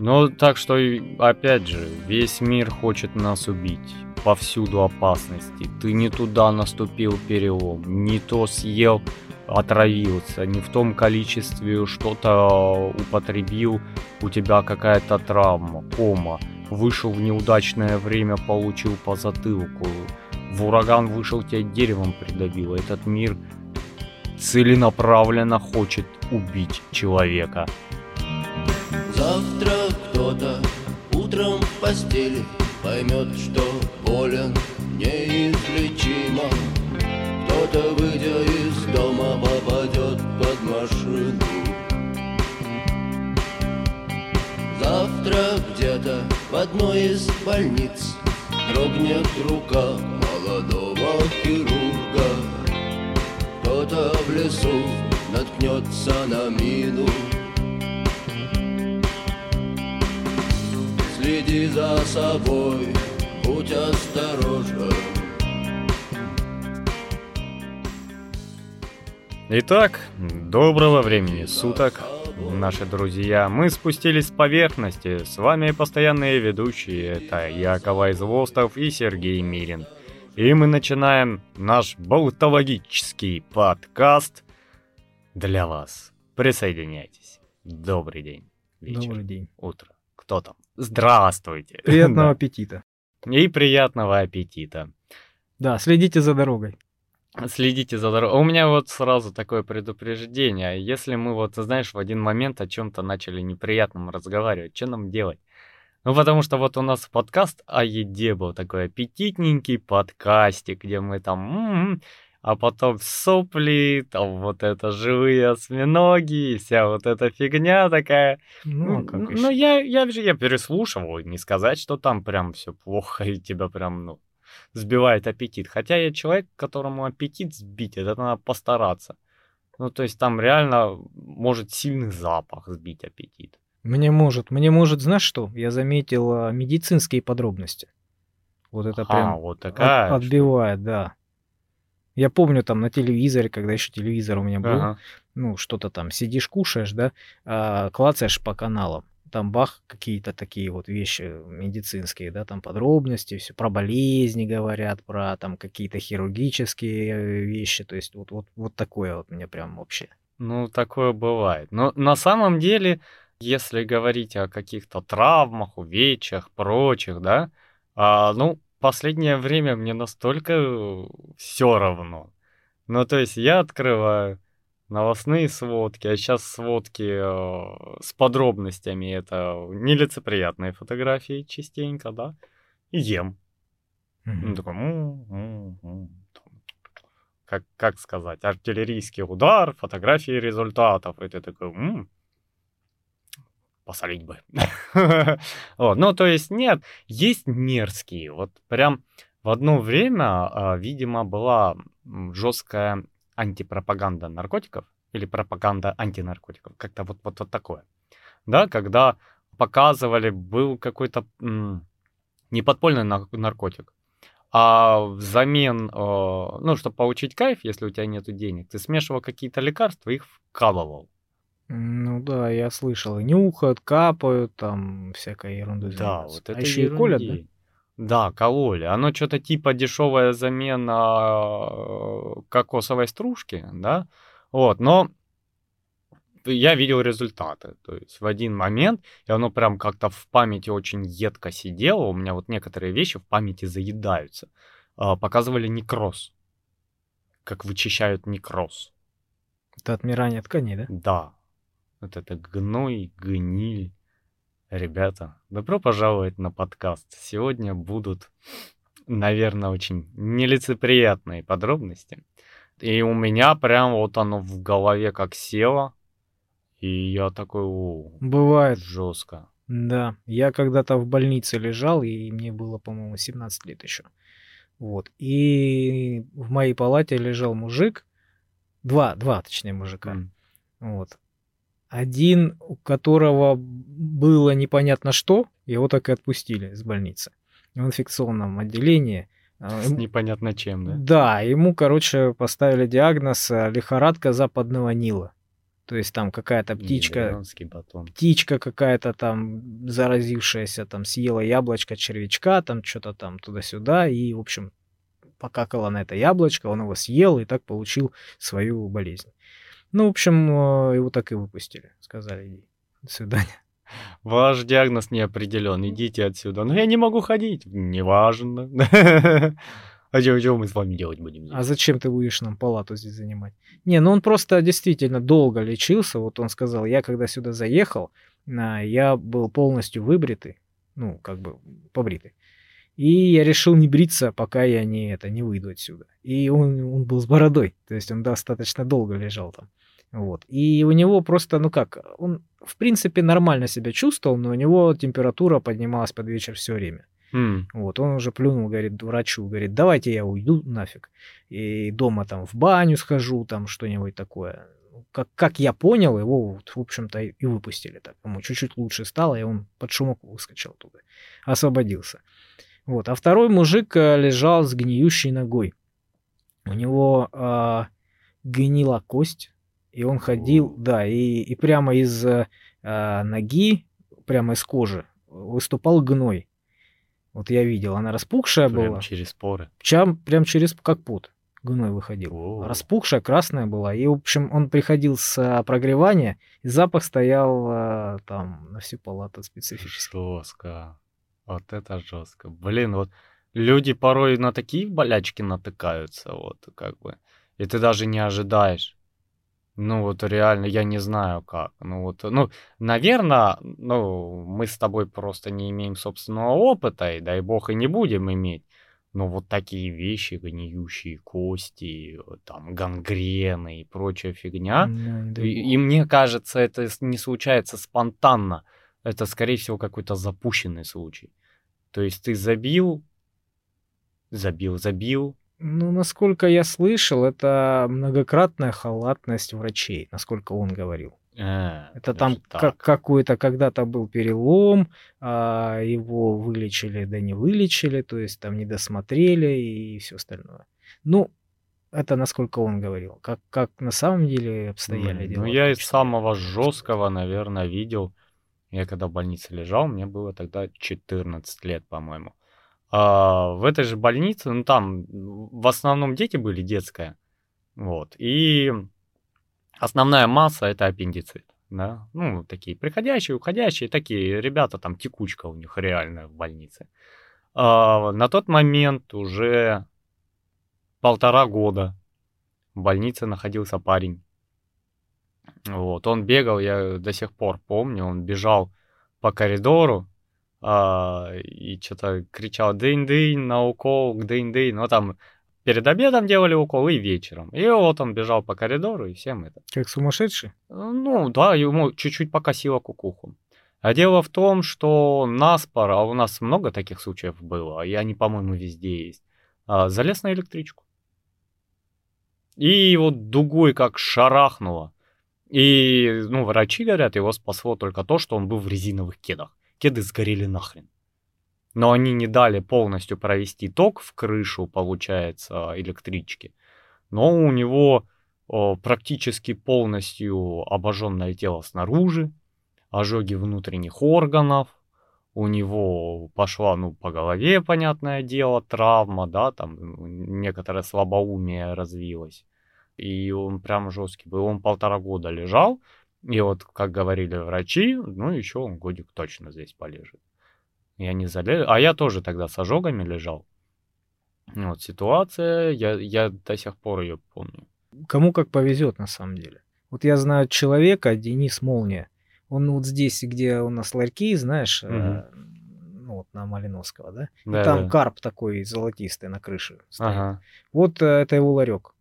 Ну, так что, опять же, весь мир хочет нас убить. Повсюду опасности. Ты не туда наступил перелом, не то съел, отравился, не в том количестве что-то употребил, у тебя какая-то травма, кома. Вышел в неудачное время, получил по затылку. В ураган вышел, тебя деревом придавило. Этот мир целенаправленно хочет убить человека. Завтра кто-то утром в постели Поймет, что болен неизлечимо. Кто-то, выйдя из дома, попадет под машину. Завтра где-то в одной из больниц Дрогнет рука молодого хирурга. Кто-то в лесу наткнется на мину Следи за собой, будь осторожен. Итак, доброго времени суток, наши друзья. Мы спустились с поверхности. С вами постоянные ведущие. Это Яков Айзвостов и Сергей Мирин. И мы начинаем наш болтологический подкаст для вас. Присоединяйтесь. Добрый день. Вечер. Добрый день. Утро. Кто там? Здравствуйте. Приятного аппетита. И приятного аппетита. Да, следите за дорогой. Следите за дорогой. У меня вот сразу такое предупреждение. Если мы вот, знаешь, в один момент о чем-то начали неприятном разговаривать, что нам делать? Ну, потому что вот у нас подкаст о еде был такой аппетитненький подкастик, где мы там... м-м, а потом сопли, там вот это живые осьминоги, и вся вот эта фигня такая. Ну, а Ну, ну, я, я же я переслушивал, не сказать, что там прям все плохо и тебя прям, ну, сбивает аппетит. Хотя я человек, которому аппетит сбить, это надо постараться. Ну, то есть там реально может сильный запах сбить аппетит. Мне может, мне может, знаешь что? Я заметил а, медицинские подробности. Вот это а, прям вот от- такая. отбивает, да. Я помню там на телевизоре, когда еще телевизор у меня был, Ага. ну, что-то там сидишь, кушаешь, да, а, клацаешь по каналам. Там бах, какие-то такие вот вещи медицинские, да, там подробности, все про болезни говорят, про там какие-то хирургические вещи. То есть вот, вот, вот такое вот мне прям вообще. Ну, такое бывает. Но на самом деле, если говорить о каких-то травмах, увечьях, прочих, да, а, ну, последнее время мне настолько все равно. Ну, то есть я открываю новостные сводки, а сейчас сводки э, с подробностями, это нелицеприятные фотографии частенько, да, и ем. Ну, такой, «М, м, м», там, как, как сказать, артиллерийский удар, фотографии результатов, и ты такой, «М, посолить бы. Вот, Ну, то есть, нет, есть мерзкие. Вот прям в одно время, а, видимо, была жесткая антипропаганда наркотиков или пропаганда антинаркотиков, как-то вот, вот, вот такое. Да, когда показывали, был какой-то м, не подпольный нар- наркотик, а взамен, э, ну, чтобы получить кайф, если у тебя нет денег, ты смешивал какие-то лекарства, их вкалывал. Ну да, я слышал. И нюхают, капают, там всякой ерундой Да, занимаются. вот а это еще и колят, да? Да, кололи. Оно что-то типа дешевая замена э, кокосовой стружки, да? Вот, но я видел результаты. То есть в один момент, и оно прям как-то в памяти очень едко сидело. У меня вот некоторые вещи в памяти заедаются. А, Показывали некроз. Как вычищают некроз. Это отмирание тканей, да? Да. Вот это гной, гниль. Ребята, добро пожаловать на подкаст. Сегодня будут, наверное, очень нелицеприятные подробности. И у меня прям вот оно в голове как село. И я такой, о, Бывает, жестко. да. Я когда-то в больнице лежал, и мне было, по-моему, 17 лет еще. Вот. И в моей палате лежал мужик, два, два, точнее, мужика. М. Вот. Один, у которого было непонятно что, его так и отпустили с больницы. В инфекционном отделении. А, С непонятно чем, да? Да, ему, короче, поставили диагноз э, лихорадка западного Нила. То есть там какая-то птичка, птичка какая-то там заразившаяся, там съела яблочко червячка, там что-то там туда-сюда, и, в общем, покакала на это яблочко, он его съел и так получил свою болезнь. Ну, в общем, э, его так и выпустили. Сказали, иди, до свидания. Ваш диагноз не определен, идите отсюда. Но я не могу ходить. Неважно. А что мы с вами делать будем? А зачем ты будешь нам палату здесь занимать? Не, ну он просто действительно долго лечился. Вот он сказал, я когда сюда заехал, а, я был полностью выбритый, ну, как бы побритый. И я решил не бриться, пока я не, это, не выйду отсюда. И он, он был с бородой, то есть он достаточно долго лежал там. Вот. И у него просто, ну как, он в принципе нормально себя чувствовал, но у него температура поднималась под вечер все время. М, Вот, он уже плюнул, говорит, врачу, говорит, давайте я уйду нафиг. И дома там в баню схожу, там что-нибудь такое. Как, как я понял, его, вот, в общем-то, и выпустили так. Ему чуть-чуть лучше стало, и он под шумок выскочил туда. Освободился. Вот, а второй мужик э, лежал с гниющей ногой. У него а, гнила кость, и он ходил, да, и, и прямо из э, а, ноги, прямо из кожи выступал гной. Вот я видел, она распухшая Прям была. через поры. Прям, прям через как пот гной выходил. О. Распухшая, красная была. И, в общем, он приходил с а, прогревания, и запах стоял а, там на всю палату специфически. Жестко. Вот это жестко. Блин, вот люди порой на такие болячки натыкаются, вот как бы. И ты даже не ожидаешь. Ну вот реально, я не знаю как. Ну вот, ну, наверное, ну, мы с тобой просто не имеем собственного опыта, и дай бог и не будем иметь. Но вот такие вещи, гниющие кости, там, гангрены и прочая фигня, Да, дай и, и мне кажется, это не случается спонтанно. Это, скорее всего, какой-то запущенный случай. То есть ты забил, забил, забил. Ну, насколько я слышал, это многократная халатность врачей, насколько он говорил. Э, Это там как, какой-то когда-то был перелом, а его вылечили, да не вылечили, то есть там не досмотрели и все остальное. Ну, это насколько он говорил. Как, как на самом деле обстояли М, дела. Ну, я из самого жесткого, наверное, видел. Я когда в больнице лежал, мне было тогда 14 лет, по-моему. А, в этой же больнице, ну там в основном дети были детская. Вот. И основная масса это аппендицит. Да? Ну, такие приходящие, уходящие, такие ребята, там текучка у них реально в больнице. А, на тот момент уже полтора года в больнице находился парень. Вот, он бегал, я до сих пор помню, он бежал по коридору а, и что-то кричал «дынь-дынь» на укол, «дынь-дынь». Ну, там перед обедом делали укол и вечером. И вот он бежал по коридору, и всем это. Как сумасшедший? Ну, да, ему чуть-чуть покосило кукуху. А дело в том, что наспор, а у нас много таких случаев было, и они, по-моему, везде есть, а, залез на электричку. И вот дугой как шарахнуло. И, ну, врачи говорят, его спасло только то, что он был в резиновых кедах. Кеды сгорели нахрен. Но они не дали полностью провести ток в крышу, получается, электрички. Но у него о, практически полностью обожженное тело снаружи, ожоги внутренних органов, у него пошла, ну, по голове, понятное дело, травма, да, там некоторое слабоумие развилось. И он прям жесткий был. Он полтора года лежал, и вот, как говорили врачи, ну, еще он годик точно здесь полежит. Я не залез, а я тоже тогда с ожогами лежал. Вот ситуация, я, я до сих пор ее помню. Кому как повезет на самом деле. Вот я знаю человека, Денис Молния. Он вот здесь, где у нас ларьки, знаешь, э, ну вот на Малиновского, да? И Да, там да. карп такой золотистый на крыше стоит. Ага. Вот э, это его ларек.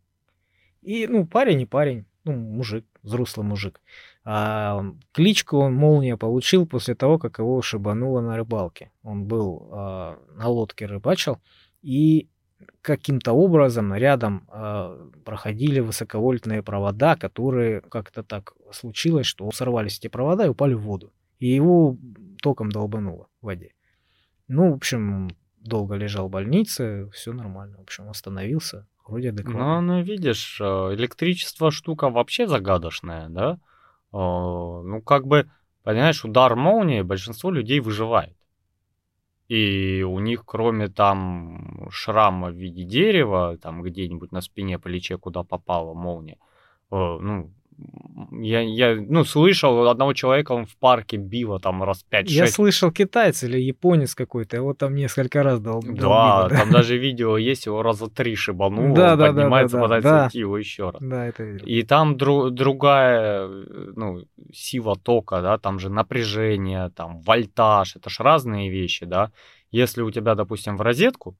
И, ну, парень и парень, ну, мужик, взрослый мужик. А кличку он молния получил после того, как его шибануло на рыбалке. Он был а, на лодке рыбачил, и каким-то образом рядом а, проходили высоковольтные провода, которые как-то так случилось, что сорвались эти провода и упали в воду. И его током долбануло в воде. Ну, в общем, долго лежал в больнице, все нормально. В общем, восстановился, вроде адекватно. Ну, ну, видишь, э, электричество штука вообще загадочная, да? ну, как бы, понимаешь, удар молнии большинство людей выживает. И у них, кроме там шрама в виде дерева, там где-нибудь на спине, плече, куда попала молния, ну, я, я, ну, слышал одного человека, он в парке било там раз 5-6. Я слышал китаец или японец какой-то, его там несколько раз дал. Да, долбило, да, там даже видео есть, его раза три шибануло, да, он да, поднимается, да, да, пытается да. идти его еще раз. Да, это видел. И там дру, другая, ну, сила тока, да, там же напряжение, там вольтаж, это ж разные вещи, да. Если у тебя, допустим, в розетку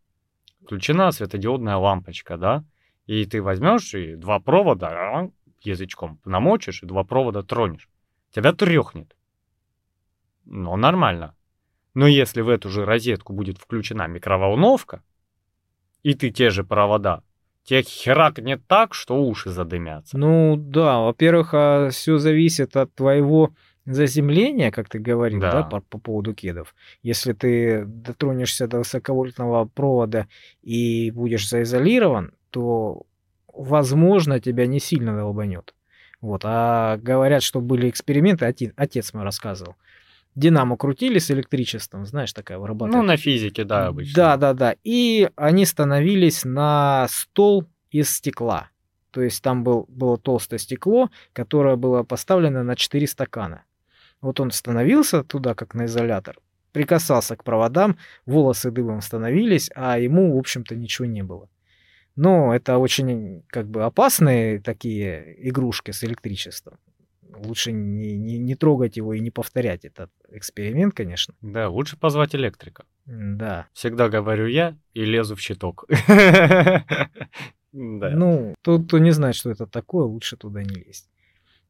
включена светодиодная лампочка, да, и ты возьмешь и два провода а, язычком намочишь и два провода тронешь, тебя трехнет. Но нормально. Но если в эту же розетку будет включена микроволновка, и ты те же провода, тебе херакнет так, что уши задымятся. Ну да, во-первых, а все зависит от твоего заземления, как ты говорил, да, да по, по поводу кедов. Если ты дотронешься до высоковольтного провода и будешь заизолирован, то возможно, тебя не сильно долбанет. Вот. А говорят, что были эксперименты, отец, отец мой рассказывал. Динамо крутили с электричеством, знаешь, такая вырабатывает. Ну, на физике, да, обычно. Да, да, да. И они становились на стол из стекла. То есть там был, было толстое стекло, которое было поставлено на 4 стакана. Вот он становился туда, как на изолятор, прикасался к проводам, волосы дыбом становились, а ему, в общем-то, ничего не было. Но это очень как бы опасные такие игрушки с электричеством. Лучше не, не, не трогать его и не повторять этот эксперимент, конечно. Да, лучше позвать электрика. Да. Всегда говорю я и лезу в щиток. Ну, тот, кто не знает, что это такое, лучше туда не лезть.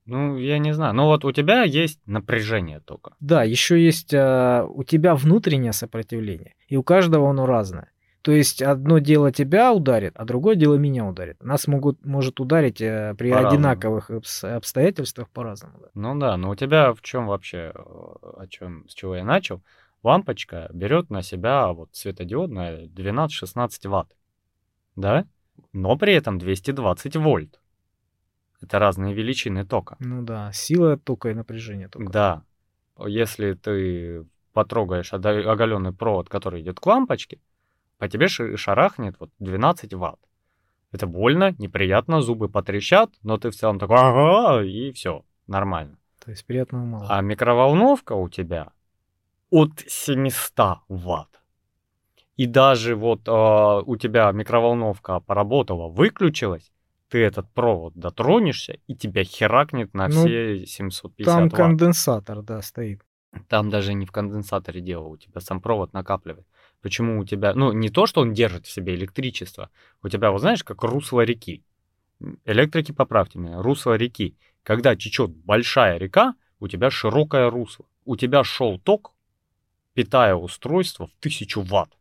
Ну, я не знаю. Ну вот у тебя есть напряжение только. Да, еще есть а, у тебя внутреннее сопротивление. И у каждого оно разное. То есть одно дело тебя ударит, а другое дело меня ударит. Нас могут, может ударить э, при по одинаковых обстоятельствах по-разному. Да. Ну да, но у тебя в чем вообще, э, о чем, с чего я начал? Лампочка берет на себя вот светодиодная 12-16 ватт, да? Но при этом 220 вольт. Это разные величины тока. Ну да, сила тока и напряжение тока. Да. Если ты потрогаешь оголенный провод, который идет к лампочке, по тебе шарахнет вот 12 ватт. Это больно, неприятно, зубы потрещат, но ты в целом такой, ага, и все, нормально. То есть приятного мало. А микроволновка у тебя от 700 ватт. И даже вот э, у тебя микроволновка поработала, выключилась, ты этот провод дотронешься, и тебя херакнет на ну, все 750 там ватт. Там конденсатор, да, стоит. Там даже не в конденсаторе дело, у тебя сам провод накапливает. Почему у тебя, ну, не то, что он держит в себе электричество, у тебя, вот знаешь, как русло реки. Электрики, поправьте меня, русло реки. Когда течет большая река, у тебя широкое русло. У тебя шел ток, питая устройство в 1000 ватт.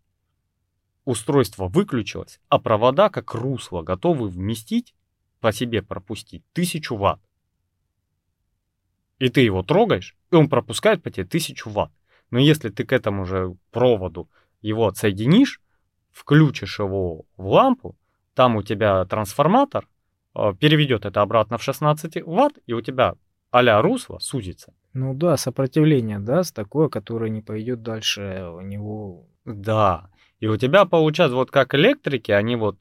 Устройство выключилось, а провода, как русло, готовы вместить, по себе пропустить 1000 ватт. И ты его трогаешь, и он пропускает по тебе 1000 ватт. Но если ты к этому же проводу его отсоединишь, включишь его в лампу, там у тебя трансформатор э, переведет это обратно в 16 ватт, и у тебя а-ля русло сузится. Ну да, сопротивление даст такое, которое не пойдет дальше у него. Да. И у тебя получается, вот как электрики, они вот,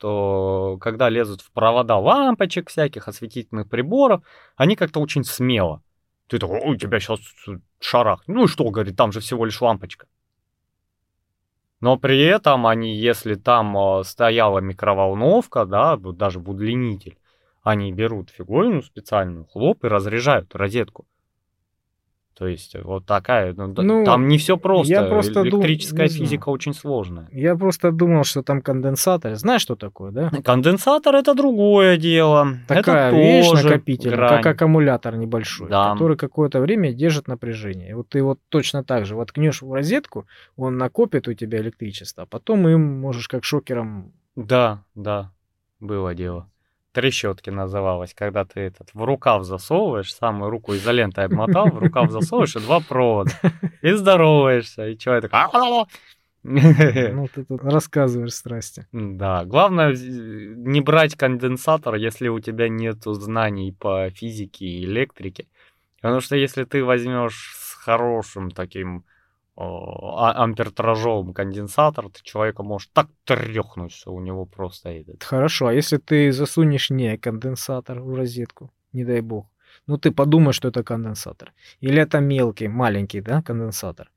когда лезут в провода лампочек всяких, осветительных приборов, они как-то очень смело. Ты такой, ой, у тебя сейчас шарах. Ну и что, говорит, там же всего лишь лампочка. Но при этом они, если там э, стояла микроволновка, да, даже удлинитель, они берут фигурину специальную, хлоп и разряжают розетку. То есть вот такая, ну, ну там не все просто. Я просто Электрическая дум... физика очень сложная. Я просто думал, что там конденсатор. Знаешь, что такое, да? Конденсатор это другое дело. Такая это вещь накопительная, как аккумулятор небольшой, да. который какое-то время держит напряжение. И вот ты вот точно так же воткнешь в розетку, он накопит у тебя электричество, а потом им можешь как шокером. Да, да, было дело трещотки называлось, когда ты этот в рукав засовываешь, самую руку изолентой обмотал, в рукав засовываешь и два провода. И здороваешься. И человек такой... Ну, ты тут рассказываешь страсти. Да, главное не брать конденсатор, если у тебя нет знаний по физике и электрике. Потому что если ты возьмешь с хорошим таким ампертражовым конденсатор, ты человека можешь так трехнуть, что у него просто этот. Хорошо, а если ты засунешь не конденсатор в розетку, не дай бог, ну ты подумаешь, что это конденсатор. Или это мелкий, маленький, да, конденсатор.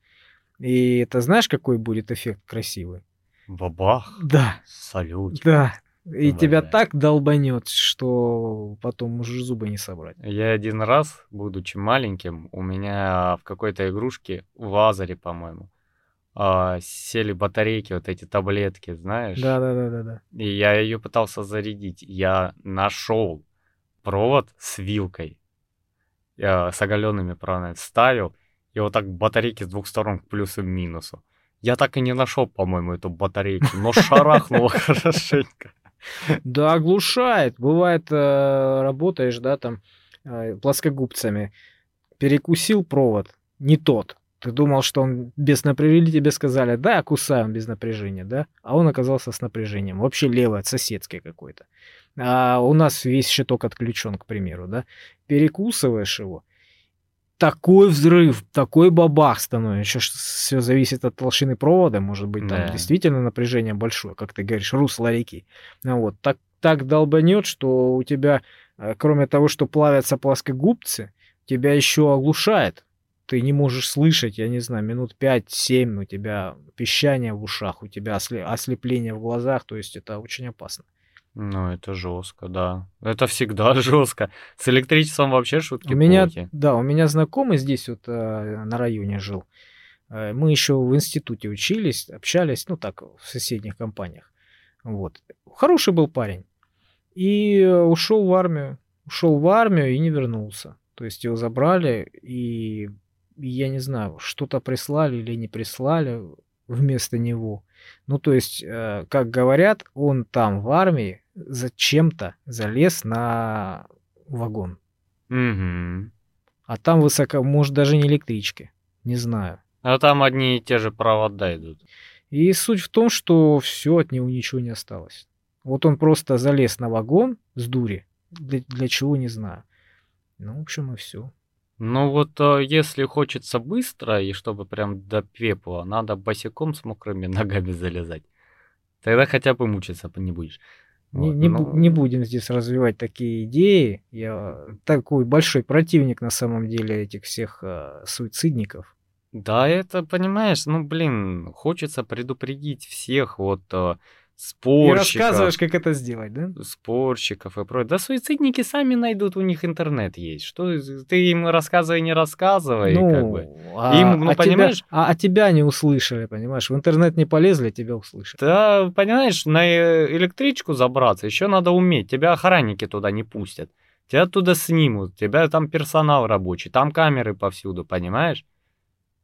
И это знаешь, какой будет эффект красивый? Бабах, Да, салют. да. И тебя Бля. так долбанет, что потом можешь зубы не собрать. Я один раз, будучи маленьким, у меня в какой-то игрушке, в Азаре, по-моему, а, сели батарейки, вот эти таблетки, знаешь? Да, да, да, да, да. И я ее пытался зарядить. Я нашел провод с вилкой, я с оголенными проводами ставил, и вот так батарейки с двух сторон к плюсу и минусу. Я так и не нашел, по-моему, эту батарейку, но шарахнуло хорошенько. Да, оглушает. Бывает, э, работаешь, да, там, э, плоскогубцами. Перекусил провод, не тот. Ты думал, что он без напряжения, тебе сказали, да, кусаем без напряжения, да? А он оказался с напряжением. Вообще левый, соседский какой-то. А у нас весь щиток отключен, к примеру, да? Перекусываешь его, такой взрыв, такой бабах становится. Еще все зависит от толщины провода. Может быть, там Да. действительно напряжение большое, как ты говоришь, русло реки. Ну вот, так, так долбанет, что у тебя, э, кроме того, что плавятся плоскогубцы, тебя еще оглушает. Ты не можешь слышать, я не знаю, минут 5-7 у тебя пищание в ушах, у тебя осле- ослепление в глазах, то есть это очень опасно. Ну, это жестко, да. Это всегда жестко. С электричеством вообще шутки У меня, плохи. да, у меня знакомый здесь вот э, на районе жил. Э, Мы еще в институте учились, общались, ну так, в соседних компаниях. Вот. Хороший был парень. И э, ушел в армию. Ушел в армию и не вернулся. То есть его забрали, и я не знаю, что-то прислали или не прислали вместо него. Ну, то есть, э, как говорят, он там в армии зачем-то залез на вагон. Мгм. А там высоко, может, даже не электрички. Не знаю. А там одни и те же провода идут. И суть в том, что все от него ничего не осталось. Вот он просто залез на вагон с дури. Для, для чего, не знаю. Ну, в общем, и все. Ну вот, э, если хочется быстро, и чтобы прям до пепла, надо босиком с мокрыми ногами залезать. Тогда хотя бы мучиться не будешь. Не, Вот, не, ну, не будем здесь развивать такие идеи. Я такой большой противник на самом деле этих всех э, суицидников. Да, это, понимаешь, ну, блин, хочется предупредить всех вот э, И спорщиков, рассказываешь, как это сделать, да? спорщиков и прочее. Да суицидники сами найдут, у них интернет есть. Что ты им рассказывай, не рассказывай, как бы. а, Им, ну, а тебя- понимаешь? а, а тебя не услышали, понимаешь? В интернет не полезли, тебя услышали. Да, понимаешь, на э, электричку забраться еще надо уметь. Тебя охранники туда не пустят. Тебя оттуда снимут, тебя там персонал рабочий, там камеры повсюду, понимаешь?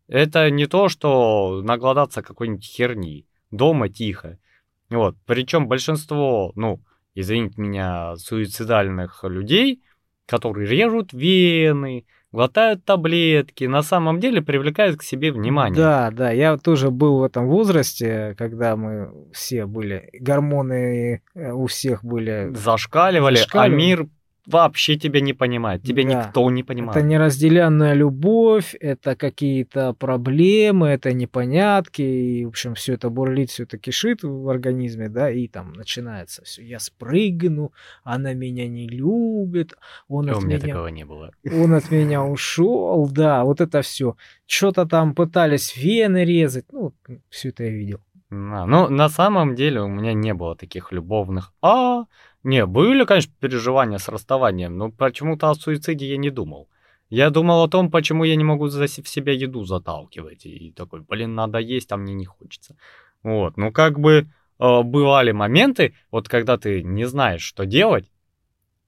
Это не то, что наглодаться какой-нибудь херни. Дома тихо. Вот. Причем большинство, ну, извините меня, суицидальных людей, которые режут вены, глотают таблетки, на самом деле привлекают к себе внимание. Да, да, я тоже был в этом возрасте, когда мы все были, гормоны э, у всех были. зашкаливали, Зашкаливали. а мир вообще тебя не понимает. Тебя Да. никто не понимает. Это неразделенная любовь, это какие-то проблемы, это непонятки, и, в общем, все это бурлит, все это кишит в организме, да, и там начинается все. Я спрыгну, она меня не любит, он И от у меня меня такого не было. он от меня ушел, да, вот это все. Что-то там пытались вены резать, ну, все это я видел. На, Ну, на самом деле у меня не было таких любовных. А, не, были, конечно, переживания с расставанием, но почему-то о суициде я не думал. Я думал о том, почему я не могу за в себя еду заталкивать. И такой, блин, надо есть, а мне не хочется. Вот, ну как бы э, бывали моменты, вот когда ты не знаешь, что делать,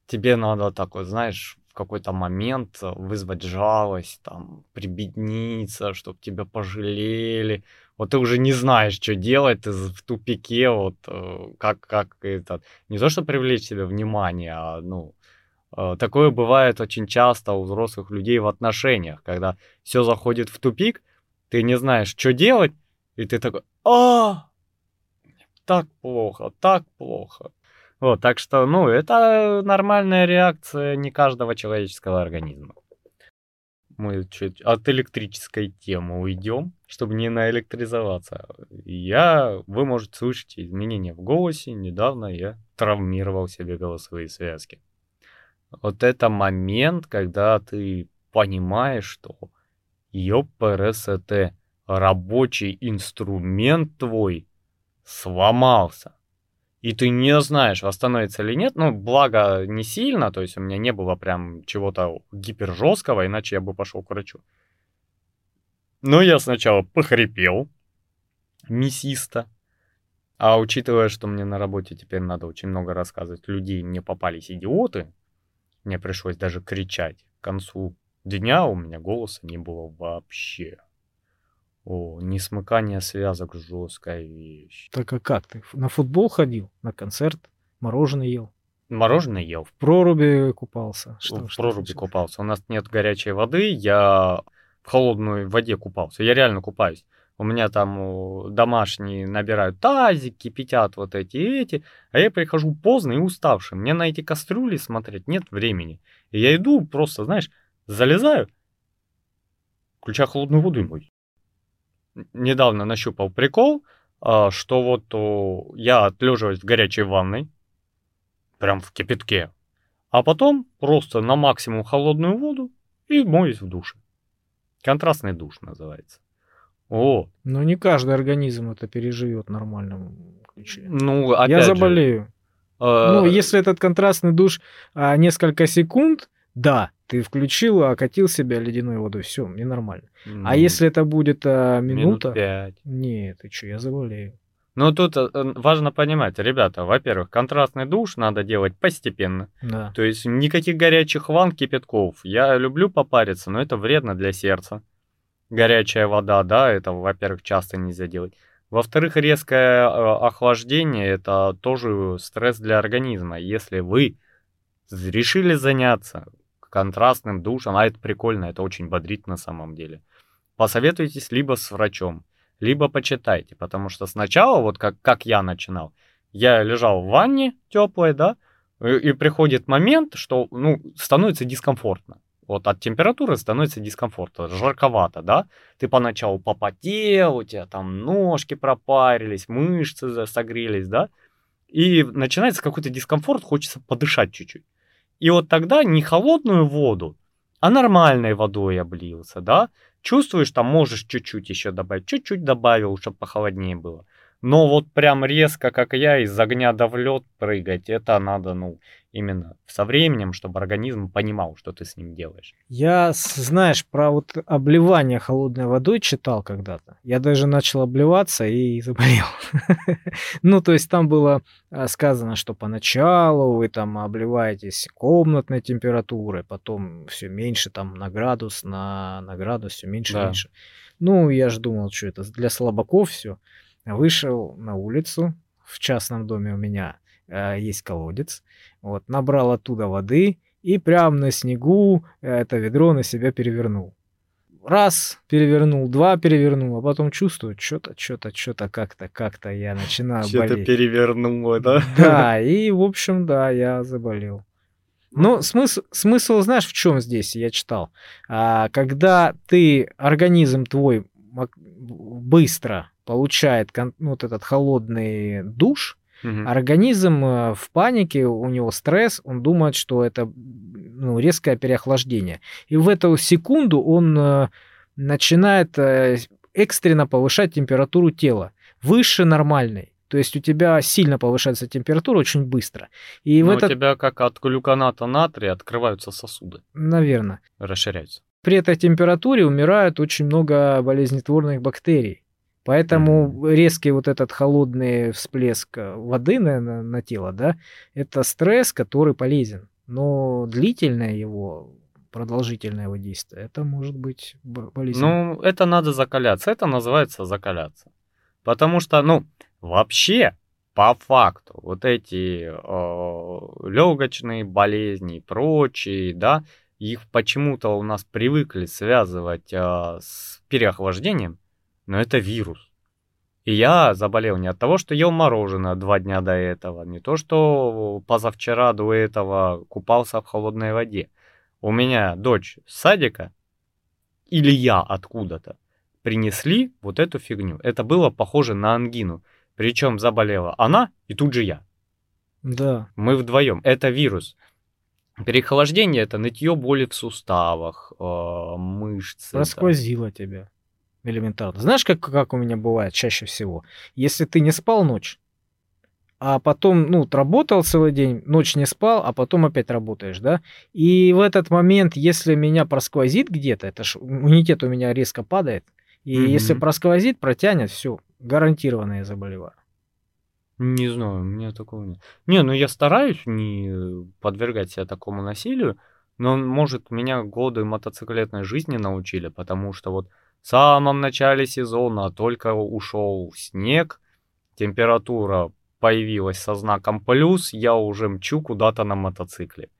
тебе надо такой, знаешь, в какой-то момент вызвать жалость, там, прибедниться, чтобы тебя пожалели. Вот ты уже не знаешь, что делать, ты в тупике, вот э, как, как это, не то, что привлечь себе внимание, а, ну, э, такое бывает очень часто у взрослых людей в отношениях, когда все заходит в тупик, ты не знаешь, что делать, и ты такой, а, так плохо, так плохо. Вот, так что, ну, это нормальная реакция не каждого человеческого организма. Мы чуть от электрической темы уйдем, чтобы не наэлектризоваться. Я, вы можете слышать изменения в голосе. Недавно я травмировал себе голосовые связки. Вот это момент, когда ты понимаешь, что ёпрст, рабочий инструмент твой сломался. И ты не знаешь, восстановится или нет. Ну, благо, не сильно, то есть у меня не было прям чего-то гипер жесткого, иначе я бы пошел к врачу. Но я сначала похрипел, мясисто. А учитывая, что мне на работе теперь надо очень много рассказывать людей, мне попались идиоты, мне пришлось даже кричать. К концу дня у меня голоса не было вообще. О, несмыкание связок жесткая вещь. Так а как ты? На футбол ходил? На концерт? Мороженое ел? Мороженое ел. В проруби купался? Что, в что проруби случилось? купался. У нас нет горячей воды, я в холодной воде купался. Я реально купаюсь. У меня там домашние набирают тазик, кипятят вот эти и эти, а я прихожу поздно и уставший. Мне на эти кастрюли смотреть нет времени. И я иду просто, знаешь, залезаю, включаю холодную воду и мой недавно нащупал прикол, а, что вот я отлеживаюсь в горячей ванной, прям в кипятке, а потом просто на максимум холодную воду и моюсь в душе. Контрастный душ называется. О. Но не каждый организм это переживет в нормальном ключе. Ну, опять Я заболею. Же, э... Ну, если этот контрастный душ а, несколько секунд, да, ты включил, окатил себя ледяной водой, все, мне нормально. Mm. А если это будет а, минута... Минут пять. Нет, ты что, я заболею. Ну, тут э, важно понимать, ребята, во-первых, контрастный душ надо делать постепенно. Да. То есть никаких горячих ванн, кипятков. Я люблю попариться, но это вредно для сердца. Горячая вода, да, это, во-первых, часто нельзя делать. Во-вторых, резкое э, охлаждение – это тоже стресс для организма. Если вы решили заняться контрастным душем, а это прикольно, это очень бодрит на самом деле. Посоветуйтесь либо с врачом, либо почитайте, потому что сначала, вот как, как я начинал, я лежал в ванне теплой, да, и, и приходит момент, что, ну, становится дискомфортно. Вот от температуры становится дискомфортно, жарковато, да? Ты поначалу попотел, у тебя там ножки пропарились, мышцы согрелись, да? И начинается какой-то дискомфорт, хочется подышать чуть-чуть. И вот тогда не холодную воду, а нормальной водой облился, да? Чувствуешь, там можешь чуть-чуть еще добавить, чуть-чуть добавил, чтобы похолоднее было. Но вот прям резко, как я, из огня до в лед прыгать, это надо, ну, именно со временем, чтобы организм понимал, что ты с ним делаешь. Я, знаешь, про вот обливание холодной водой читал когда-то. Я даже начал обливаться и заболел. Ну, то есть там было а, сказано, что поначалу вы там обливаетесь комнатной температурой, потом все меньше там на градус, на, на градус, все меньше, меньше. Ну, я же думал, что это для слабаков все. Вышел на улицу, в частном доме у меня э, есть колодец, вот, набрал оттуда воды и прямо на снегу это ведро на себя перевернул. Раз перевернул, два перевернул, а потом чувствую, что-то, что-то, что-то как-то, как-то я начинаю что-то болеть. Что-то перевернуло, да? Да, и, в общем, да, я заболел. Но смысл, смысл, знаешь, в чем здесь, я читал. А, когда ты, организм твой быстро получает ну, вот этот холодный душ, угу. организм э, в панике, у него стресс, он думает, что это ну, резкое переохлаждение. И в эту секунду он э, начинает э, экстренно повышать температуру тела выше нормальной. То есть у тебя сильно повышается температура очень быстро. И Но в этот... у тебя как от глюконата натрия открываются сосуды. Наверное. Расширяются. При этой температуре умирают очень много болезнетворных бактерий. Поэтому резкий вот этот холодный всплеск э, воды на, на, на тело, да, это стресс, который полезен. Но длительное его, продолжительное его действие, это может быть болезненно. Ну, это надо закаляться. Это называется закаляться. Потому что, ну, вообще, по факту, вот эти э, легочные болезни и прочие, да, их почему-то у нас привыкли связывать э, с переохлаждением, но это вирус. И я заболел не от того, что ел мороженое два дня до этого, не то, что позавчера до этого купался в холодной воде. У меня дочь с садика или я откуда-то принесли вот эту фигню. Это было похоже на ангину. Причем заболела она и тут же я. Да. Мы вдвоем. Это вирус. Переохлаждение это нытье боли в суставах, э, мышцы. там. Просквозило тебя. Элементарно. Знаешь, как, как у меня бывает чаще всего? Если ты не спал ночь, а потом, ну, работал целый день, ночь не спал, а потом опять работаешь, да? И в этот момент, если меня просквозит где-то, это ж иммунитет у меня резко падает, и если Мгм. просквозит, протянет, все, гарантированно я заболеваю. Не знаю, у меня такого нет. Не, ну я стараюсь не подвергать себя такому насилию, но, может, меня годы мотоциклетной жизни научили, потому что вот самом начале сезона только ушел снег, температура появилась со знаком плюс, я уже мчу куда-то на мотоцикле.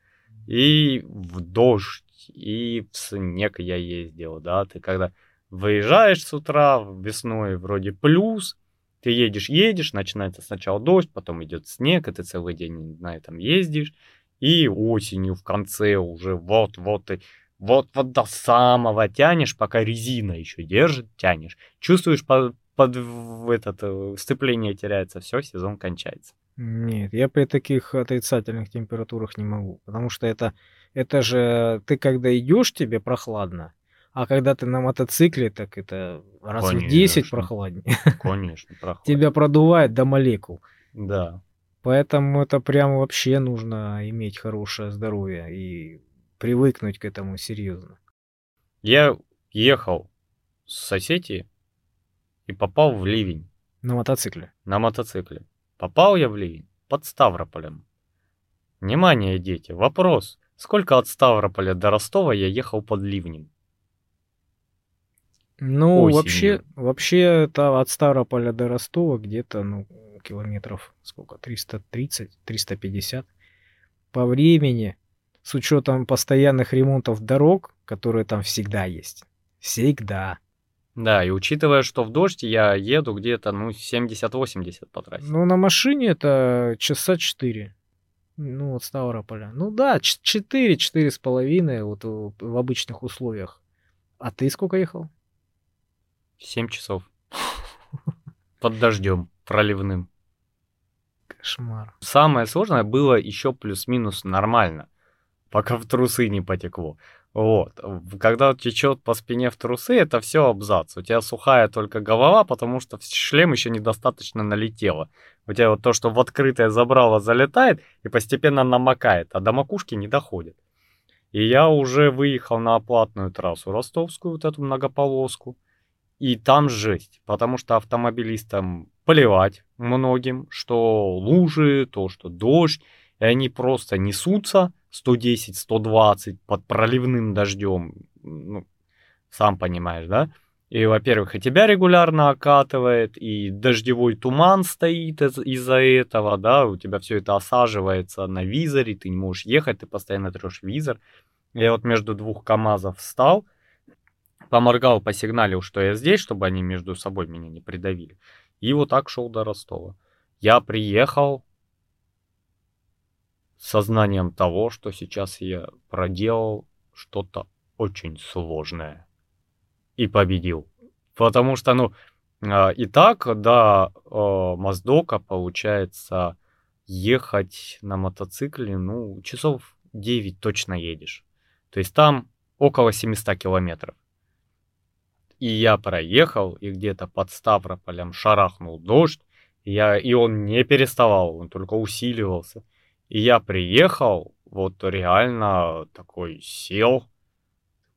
И в дождь, и в снег я ездил, да, ты когда выезжаешь с утра, весной вроде плюс, ты едешь, едешь, начинается сначала дождь, потом идет снег, и ты целый день на этом ездишь, и осенью в конце уже вот-вот ты вот-вот до самого тянешь, пока резина еще держит, тянешь. Чувствуешь, под, под этот э, сцепление теряется, все, сезон кончается. Нет, я при таких отрицательных температурах не могу, потому что это, это же ты когда идешь, тебе прохладно, а когда ты на мотоцикле, так это раз в 10 Конечно. прохладнее. Конечно, проходит. Тебя продувает до молекул. Да. Поэтому это прям вообще нужно иметь хорошее здоровье и привыкнуть к этому серьезно. Я ехал с Осетии и попал в ливень На мотоцикле. на мотоцикле. Попал я в ливень под Ставрополем. Внимание, дети, вопрос. Сколько от Ставрополя до Ростова я ехал под ливнем? Ну, Осенью. вообще, вообще это от Ставрополя до Ростова где-то, ну, километров сколько, 330, 350. По времени, с учетом постоянных ремонтов дорог, которые там всегда есть. Всегда. Да, и учитывая, что в дождь я еду где-то, ну, 70-80 по трассе. Ну, на машине это часа 4. Ну, от Ставрополя. Ну да, 4, четыре с половиной вот в обычных условиях. А ты сколько ехал? 7 часов. Под дождем проливным. Кошмар. Самое сложное было еще плюс-минус нормально, пока в трусы не потекло. Вот. Когда течет по спине в трусы, это все абзац. У тебя сухая только голова, потому что шлем еще недостаточно налетело. У тебя вот то, что в открытое забрало, залетает и постепенно намокает, а до макушки не доходит. И я уже выехал на оплатную трассу ростовскую, вот эту многополоску. И там жесть, потому что автомобилистам плевать многим, что лужи, то, что дождь, и они просто несутся 110-120 под проливным дождем, ну, сам понимаешь, да? И, во-первых, и тебя регулярно окатывает, и дождевой туман стоит из- из-за этого, да, у тебя все это осаживается на визоре, ты не можешь ехать, ты постоянно трешь визор. Я вот между двух КАМАЗов встал, поморгал, посигналил, что я здесь, чтобы они между собой меня не придавили. И вот так шел до Ростова. Я приехал сознанием того, что сейчас я проделал что-то очень сложное. И победил. Потому что, ну, а, и так до а, Моздока, получается, ехать на мотоцикле, ну, часов 9 точно едешь. То есть там около 700 километров. И я проехал, и где-то под Ставрополем шарахнул дождь, и, я, и он не переставал, он только усиливался. И я приехал, вот реально такой сел,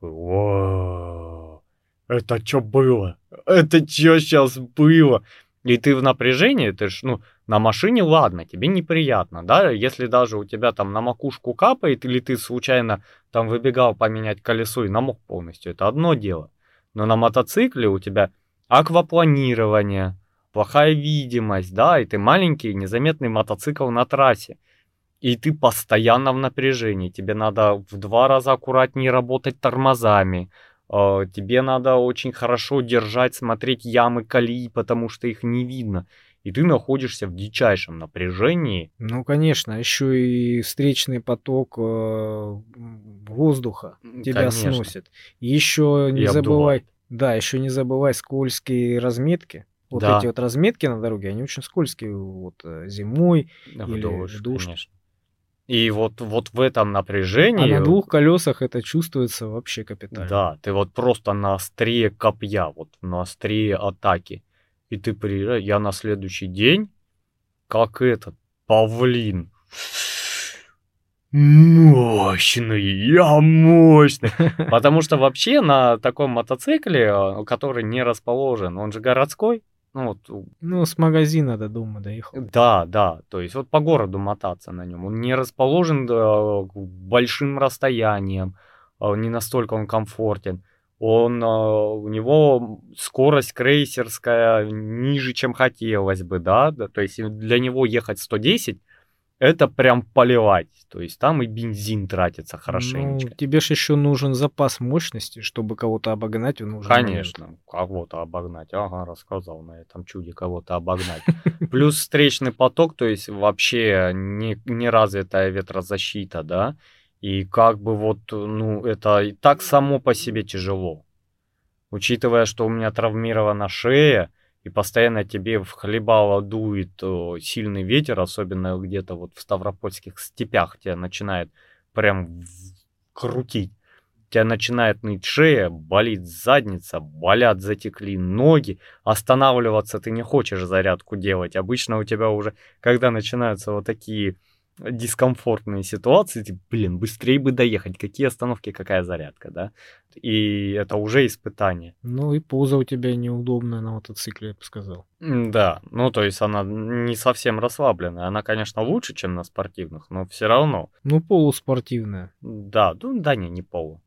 «Вау, это что было? Это что сейчас было? И ты в напряжении, ты ж, ну, на машине, ладно, тебе неприятно, да, если даже у тебя там на макушку капает, или ты случайно там выбегал поменять колесо и намок полностью, это одно дело. Но на мотоцикле у тебя аквапланирование, плохая видимость, да, и ты маленький незаметный мотоцикл на трассе. И ты постоянно в напряжении. Тебе надо в два раза аккуратнее работать тормозами. э, Тебе надо очень хорошо держать, смотреть ямы колеи, потому что их не видно. и ты находишься в дичайшем напряжении. Ну, конечно, еще и встречный поток э, воздуха тебя Конечно. сносит. Еще не И забывай, обдувает. да, еще не забывай скользкие разметки. Вот Да. эти вот разметки на дороге, они очень скользкие вот э, зимой. В Или в дождь. И вот, вот в этом А напряжении... на двух колесах это чувствуется вообще капитально. Да, ты вот просто на острие копья, вот на острие атаки. И ты приезжаешь, я на следующий день, как этот, павлин. Мощный, я мощный. Потому что вообще на таком мотоцикле, э, который не расположен, он же городской, ну вот Ну, с магазина до дома доехал. да, да, то есть вот по городу мотаться на нем. Он не расположен э, большим расстояниям, э, не настолько он комфортен. Он, э, у него скорость крейсерская ниже, чем хотелось бы, да, да, то есть для него ехать 110 это прям поливать, то есть там и бензин тратится хорошенечко. Ну, тебе же еще нужен запас мощности, чтобы кого-то обогнать нужный момент. Конечно, кого-то обогнать. Ага, рассказал на этом чуде кого-то обогнать. Плюс встречный поток, то есть вообще не, не развитая ветрозащита, да, и как бы вот, ну, это и так само по себе тяжело. Учитывая, что у меня травмирована шея, и постоянно тебе в хлебало дует э, сильный ветер, особенно где-то вот в Ставропольских степях тебя начинает прям крутить. Тебя начинает ныть шея, болит задница, болят, затекли ноги. Останавливаться ты не хочешь зарядку делать. Обычно у тебя уже, когда начинаются вот такие дискомфортные ситуации, ты, блин, быстрее бы доехать, какие остановки, какая зарядка, да? И это уже испытание. Ну и поза у тебя неудобная на мотоцикле, я бы сказал. Да, ну то есть она не совсем расслабленная. Она, конечно, лучше, чем на спортивных, но все равно. Ну, полуспортивная. Да, ну да, не, не полу.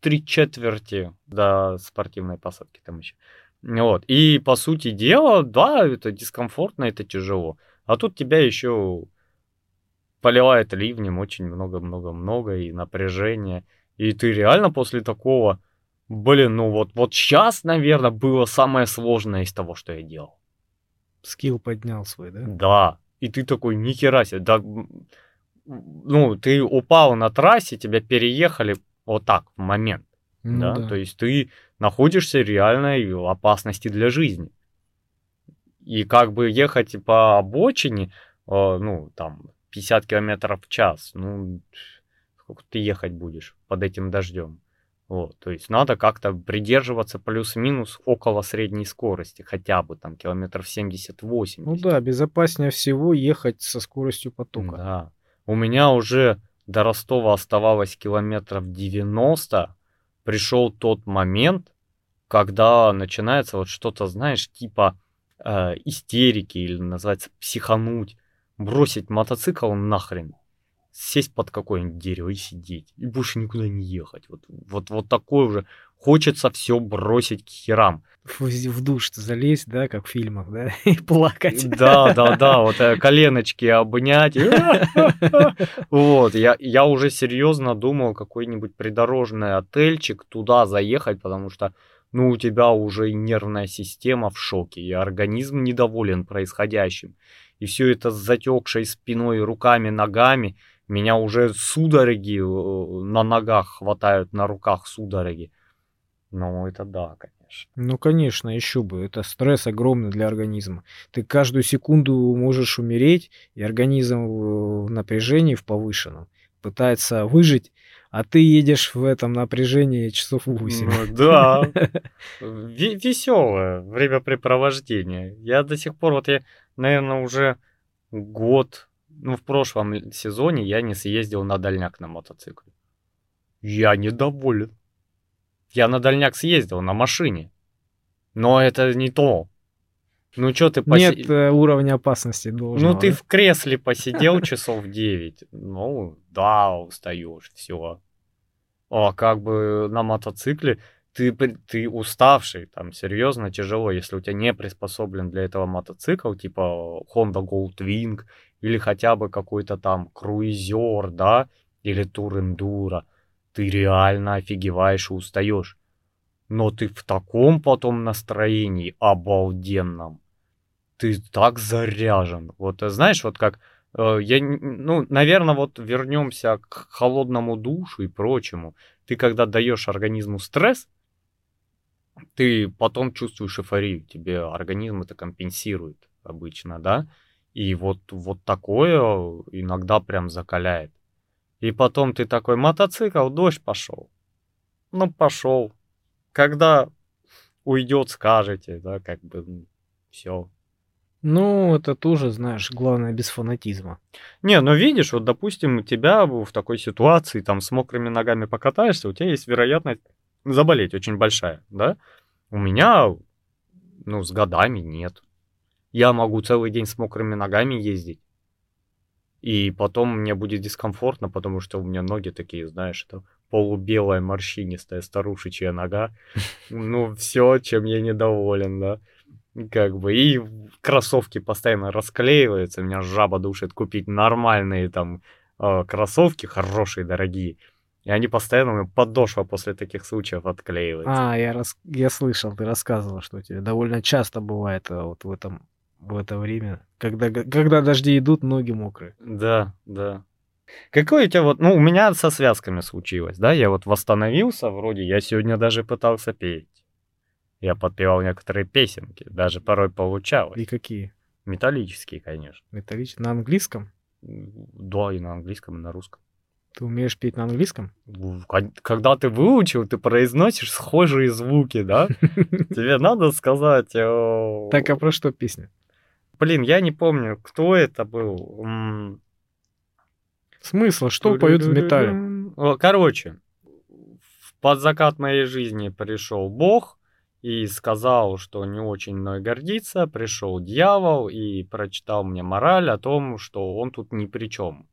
Три четверти до спортивной посадки там еще. Вот. И по сути дела, да, это дискомфортно, это тяжело. А тут тебя еще поливает ливнем очень много-много-много и напряжение. И ты реально после такого, блин, ну вот, вот сейчас, наверное, было самое сложное из того, что я делал. Скилл поднял свой, да? Да. И ты такой, нихера себе, да, ну, ты упал на трассе, тебя переехали вот так, в момент, Ну да? то есть ты находишься в реальной опасности для жизни. И как бы ехать по обочине, э, ну, там, 50 километров в час, ну, сколько ты ехать будешь под этим дождем? Вот, то есть надо как-то придерживаться плюс-минус около средней скорости, хотя бы там километров 70-80. Ну да, безопаснее всего ехать со скоростью потока. Да. У меня уже до Ростова оставалось километров 90. Пришел тот момент, когда начинается вот что-то, знаешь, типа э, истерики или называется психануть, бросить мотоцикл нахрен, сесть под какое-нибудь дерево и сидеть, и больше никуда не ехать. Вот, вот, вот такое уже. Хочется все бросить к херам. В, в душ залезть, да, как в фильмах, да, и плакать. Да, да, да, вот э, коленочки обнять. Вот, я, я уже серьезно думал какой-нибудь придорожный отельчик туда заехать, потому что, ну, у тебя уже и нервная система в шоке, и организм недоволен происходящим. И все это с затекшей спиной, руками, ногами. Меня уже судороги э, на ногах хватают, на руках судороги. Ну, это да, конечно. Ну, конечно, еще бы. Это стресс огромный для организма. Ты каждую секунду можешь умереть, и организм в напряжении, в повышенном, пытается выжить, а ты едешь в этом напряжении часов 8. Ну, да. Веселое времяпрепровождение. Я до сих пор, вот я, наверное, уже год, ну, в прошлом сезоне я не съездил на дальняк на мотоцикле. Я недоволен. Я на дальняк съездил на машине. Но это не то. Ну, что ты Нет поси- э, уровня опасности должного. Ну, ты да? в кресле посидел часов 9. Ну, да, устаешь, все. А как бы на мотоцикле ты, ты уставший, там серьезно тяжело, если у тебя не приспособлен для этого мотоцикл, типа Honda Goldwing, или хотя бы какой-то там круизер, да, или Tour Enduro, ты реально офигеваешь и устаешь. Но ты в таком потом настроении обалденном. Ты так заряжен. Вот э, знаешь, вот как э, я, ну, наверное, вот вернемся к холодному душу и прочему. Ты когда даешь организму стресс, ты потом чувствуешь эйфорию, тебе организм это компенсирует обычно, да, и вот, вот такое иногда прям закаляет. И потом ты такой, мотоцикл, дождь пошел. Ну, пошел. Когда уйдет, скажете, да, как бы все. Ну, это тоже, знаешь, главное без фанатизма. Не, ну видишь, вот, допустим, у тебя в такой ситуации, там, с мокрыми ногами покатаешься, у тебя есть вероятность заболеть очень большая, да? У меня, ну, с годами нет. Я могу целый день с мокрыми ногами ездить. И потом мне будет дискомфортно, потому что у меня ноги такие, знаешь, это полубелая морщинистая старушечья нога. Ну, все, чем я недоволен, да. Как бы, и кроссовки постоянно расклеиваются, меня жаба душит купить нормальные там э, кроссовки, хорошие, дорогие. И они постоянно, у меня подошва после таких случаев отклеивается. А, я, рас... я слышал, ты рассказывал, что у тебя довольно часто бывает а, вот в этом в это время, когда, когда дожди идут, ноги мокрые. Да, да. Какой у тебя вот, ну, у меня со связками случилось, да, я вот восстановился вроде, я сегодня даже пытался петь. Я подпевал некоторые песенки, даже порой получалось. И какие? Металлические, конечно. Металлические? На английском? Да, и на английском, и на русском. Ты умеешь петь на английском? Когда ты выучил, ты произносишь схожие звуки, да? Тебе надо сказать... Так, а про что песня? Блин, я не помню, кто это был. Смысл, что поют в металле? Короче, под закат моей жизни пришел Бог и сказал, что не очень мной гордится. Пришел дьявол и прочитал мне мораль о том, что он тут ни при чем.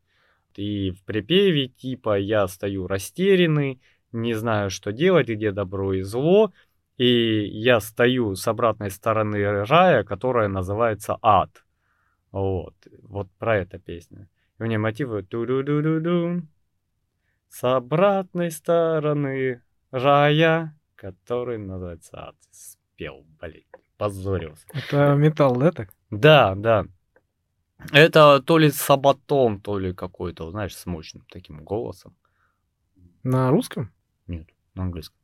И в припеве типа «я стою растерянный, не знаю, что делать, где добро и зло», и я стою с обратной стороны рая, которая называется ад. Вот, вот про это песня. И у нее мотивы ту ду ду ду ду с обратной стороны рая, который называется ад. Спел, блин, позорился. Это металл, да, так? Да, да. Это то ли сабатон, то ли какой-то, знаешь, с мощным таким голосом. На русском? Нет, на английском.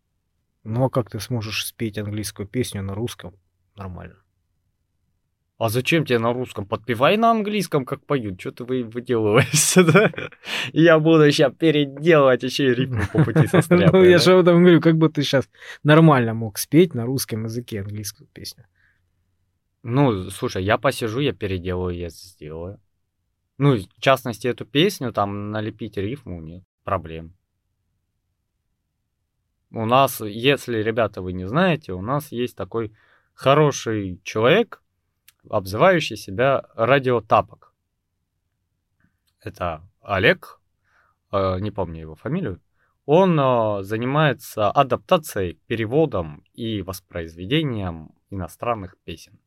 Ну а как ты сможешь спеть английскую песню на русском нормально? А зачем тебе на русском? Подпевай на английском, как поют. Что ты вы выделываешься, да? Я буду сейчас переделывать еще и рифму по пути Ну, я же об этом говорю, как бы ты сейчас нормально мог спеть на русском языке английскую песню. Ну, слушай, я посижу, я переделаю, я сделаю. Ну, в частности, эту песню, там, налепить рифму, нет проблем. У нас, если, ребята, вы не знаете, у нас есть такой хороший человек, обзывающий себя радиотапок. Это Олег, э, не помню его фамилию. Он э, занимается адаптацией, переводом и воспроизведением иностранных песен.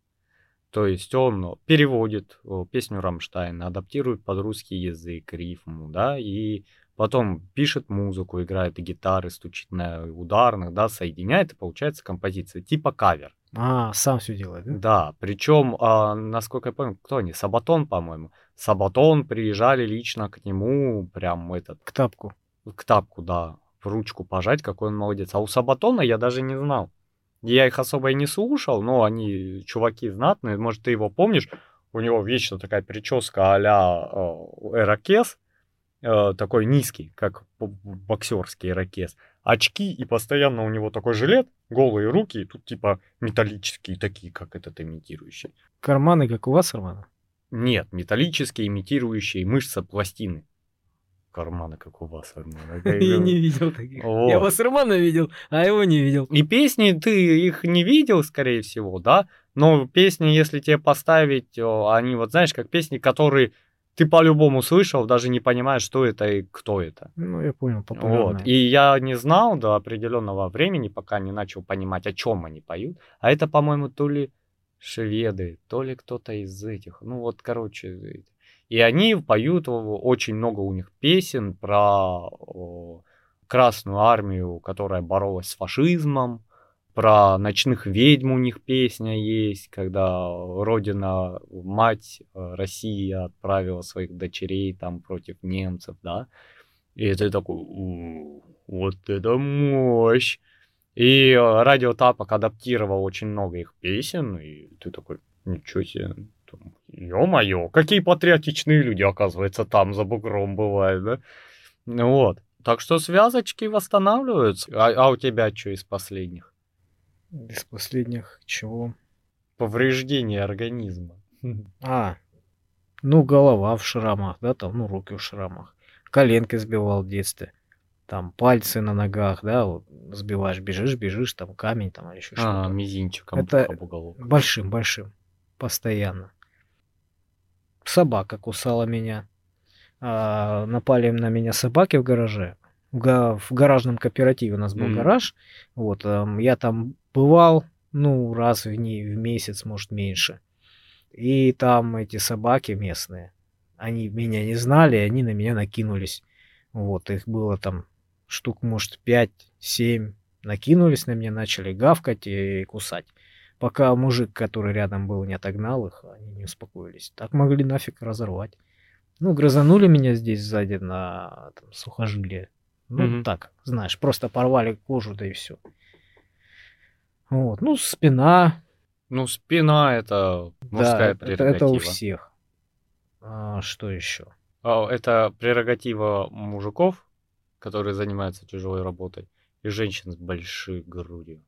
То есть он переводит э, песню Рамштайна, адаптирует под русский язык, рифму, да, и потом пишет музыку, играет гитары, стучит на ударных, да, соединяет, и получается композиция типа кавер. А, сам все делает, да? Да, причем, а, насколько я помню, кто они? Сабатон, по-моему. Сабатон приезжали лично к нему, прям этот... К тапку. К тапку, да. В ручку пожать, какой он молодец. А у Сабатона я даже не знал. Я их особо и не слушал, но они чуваки знатные. Может, ты его помнишь? У него вечно такая прическа а-ля э, Эракес э, такой низкий, как боксерский ракет, очки, и постоянно у него такой жилет, голые руки, и тут типа металлические такие, как этот имитирующий. Карманы, как у вас, Роман? Нет, металлические, имитирующие мышцы пластины. Карманы, как у вас, Арман. Я не видел таких. Я вас Романа видел, а его не видел. И песни ты их не видел, скорее всего, да? Но песни, если тебе поставить, они вот, знаешь, как песни, которые ты по-любому слышал, даже не понимаешь, что это и кто это. Ну, я понял, популярное. Вот. И я не знал до определенного времени, пока не начал понимать, о чем они поют. А это, по-моему, то ли шведы, то ли кто-то из этих. Ну, вот, короче. И они поют, очень много у них песен про Красную армию, которая боролась с фашизмом, Про ночных ведьм у них песня есть, когда родина, мать э, России отправила своих дочерей там против немцев, да. И ты такой, «У, вот это мощь. И э, радио Тапок адаптировал очень много их песен, и ты такой, ничего себе, ё-моё, какие патриотичные люди, оказывается, там за бугром бывают, да? Ну Вот. Так что связочки восстанавливаются. А, а у тебя что из последних? Из последних чего? Повреждение организма. А, ну, голова в шрамах, да, там, ну, руки в шрамах. Коленки сбивал в детстве. Там пальцы на ногах, да, вот сбиваешь, бежишь, бежишь, там камень там или еще А, что-то. мизинчиком Это об уголок. Большим, большим. Постоянно. Собака кусала меня. А, напали на меня собаки в гараже. В, га- в гаражном кооперативе у нас был Мгм. гараж. Вот, эм, я там бывал, ну, раз в, не- в месяц, может, меньше. И там эти собаки местные, они меня не знали, они на меня накинулись. Вот, их было там штук, может, 5-7. Накинулись на меня, начали гавкать и кусать. Пока мужик, который рядом был, не отогнал их, они не успокоились. Так могли нафиг разорвать. Ну, грызанули меня здесь сзади на там, сухожилие. Ну, Мгм. так, знаешь, просто порвали кожу, да и все. Вот, ну, спина, Ну, спина это мужская да, это, это у прерогатива. всех. А, что еще? А, Это прерогатива мужиков, которые занимаются тяжелой работой, и женщин с большой грудью.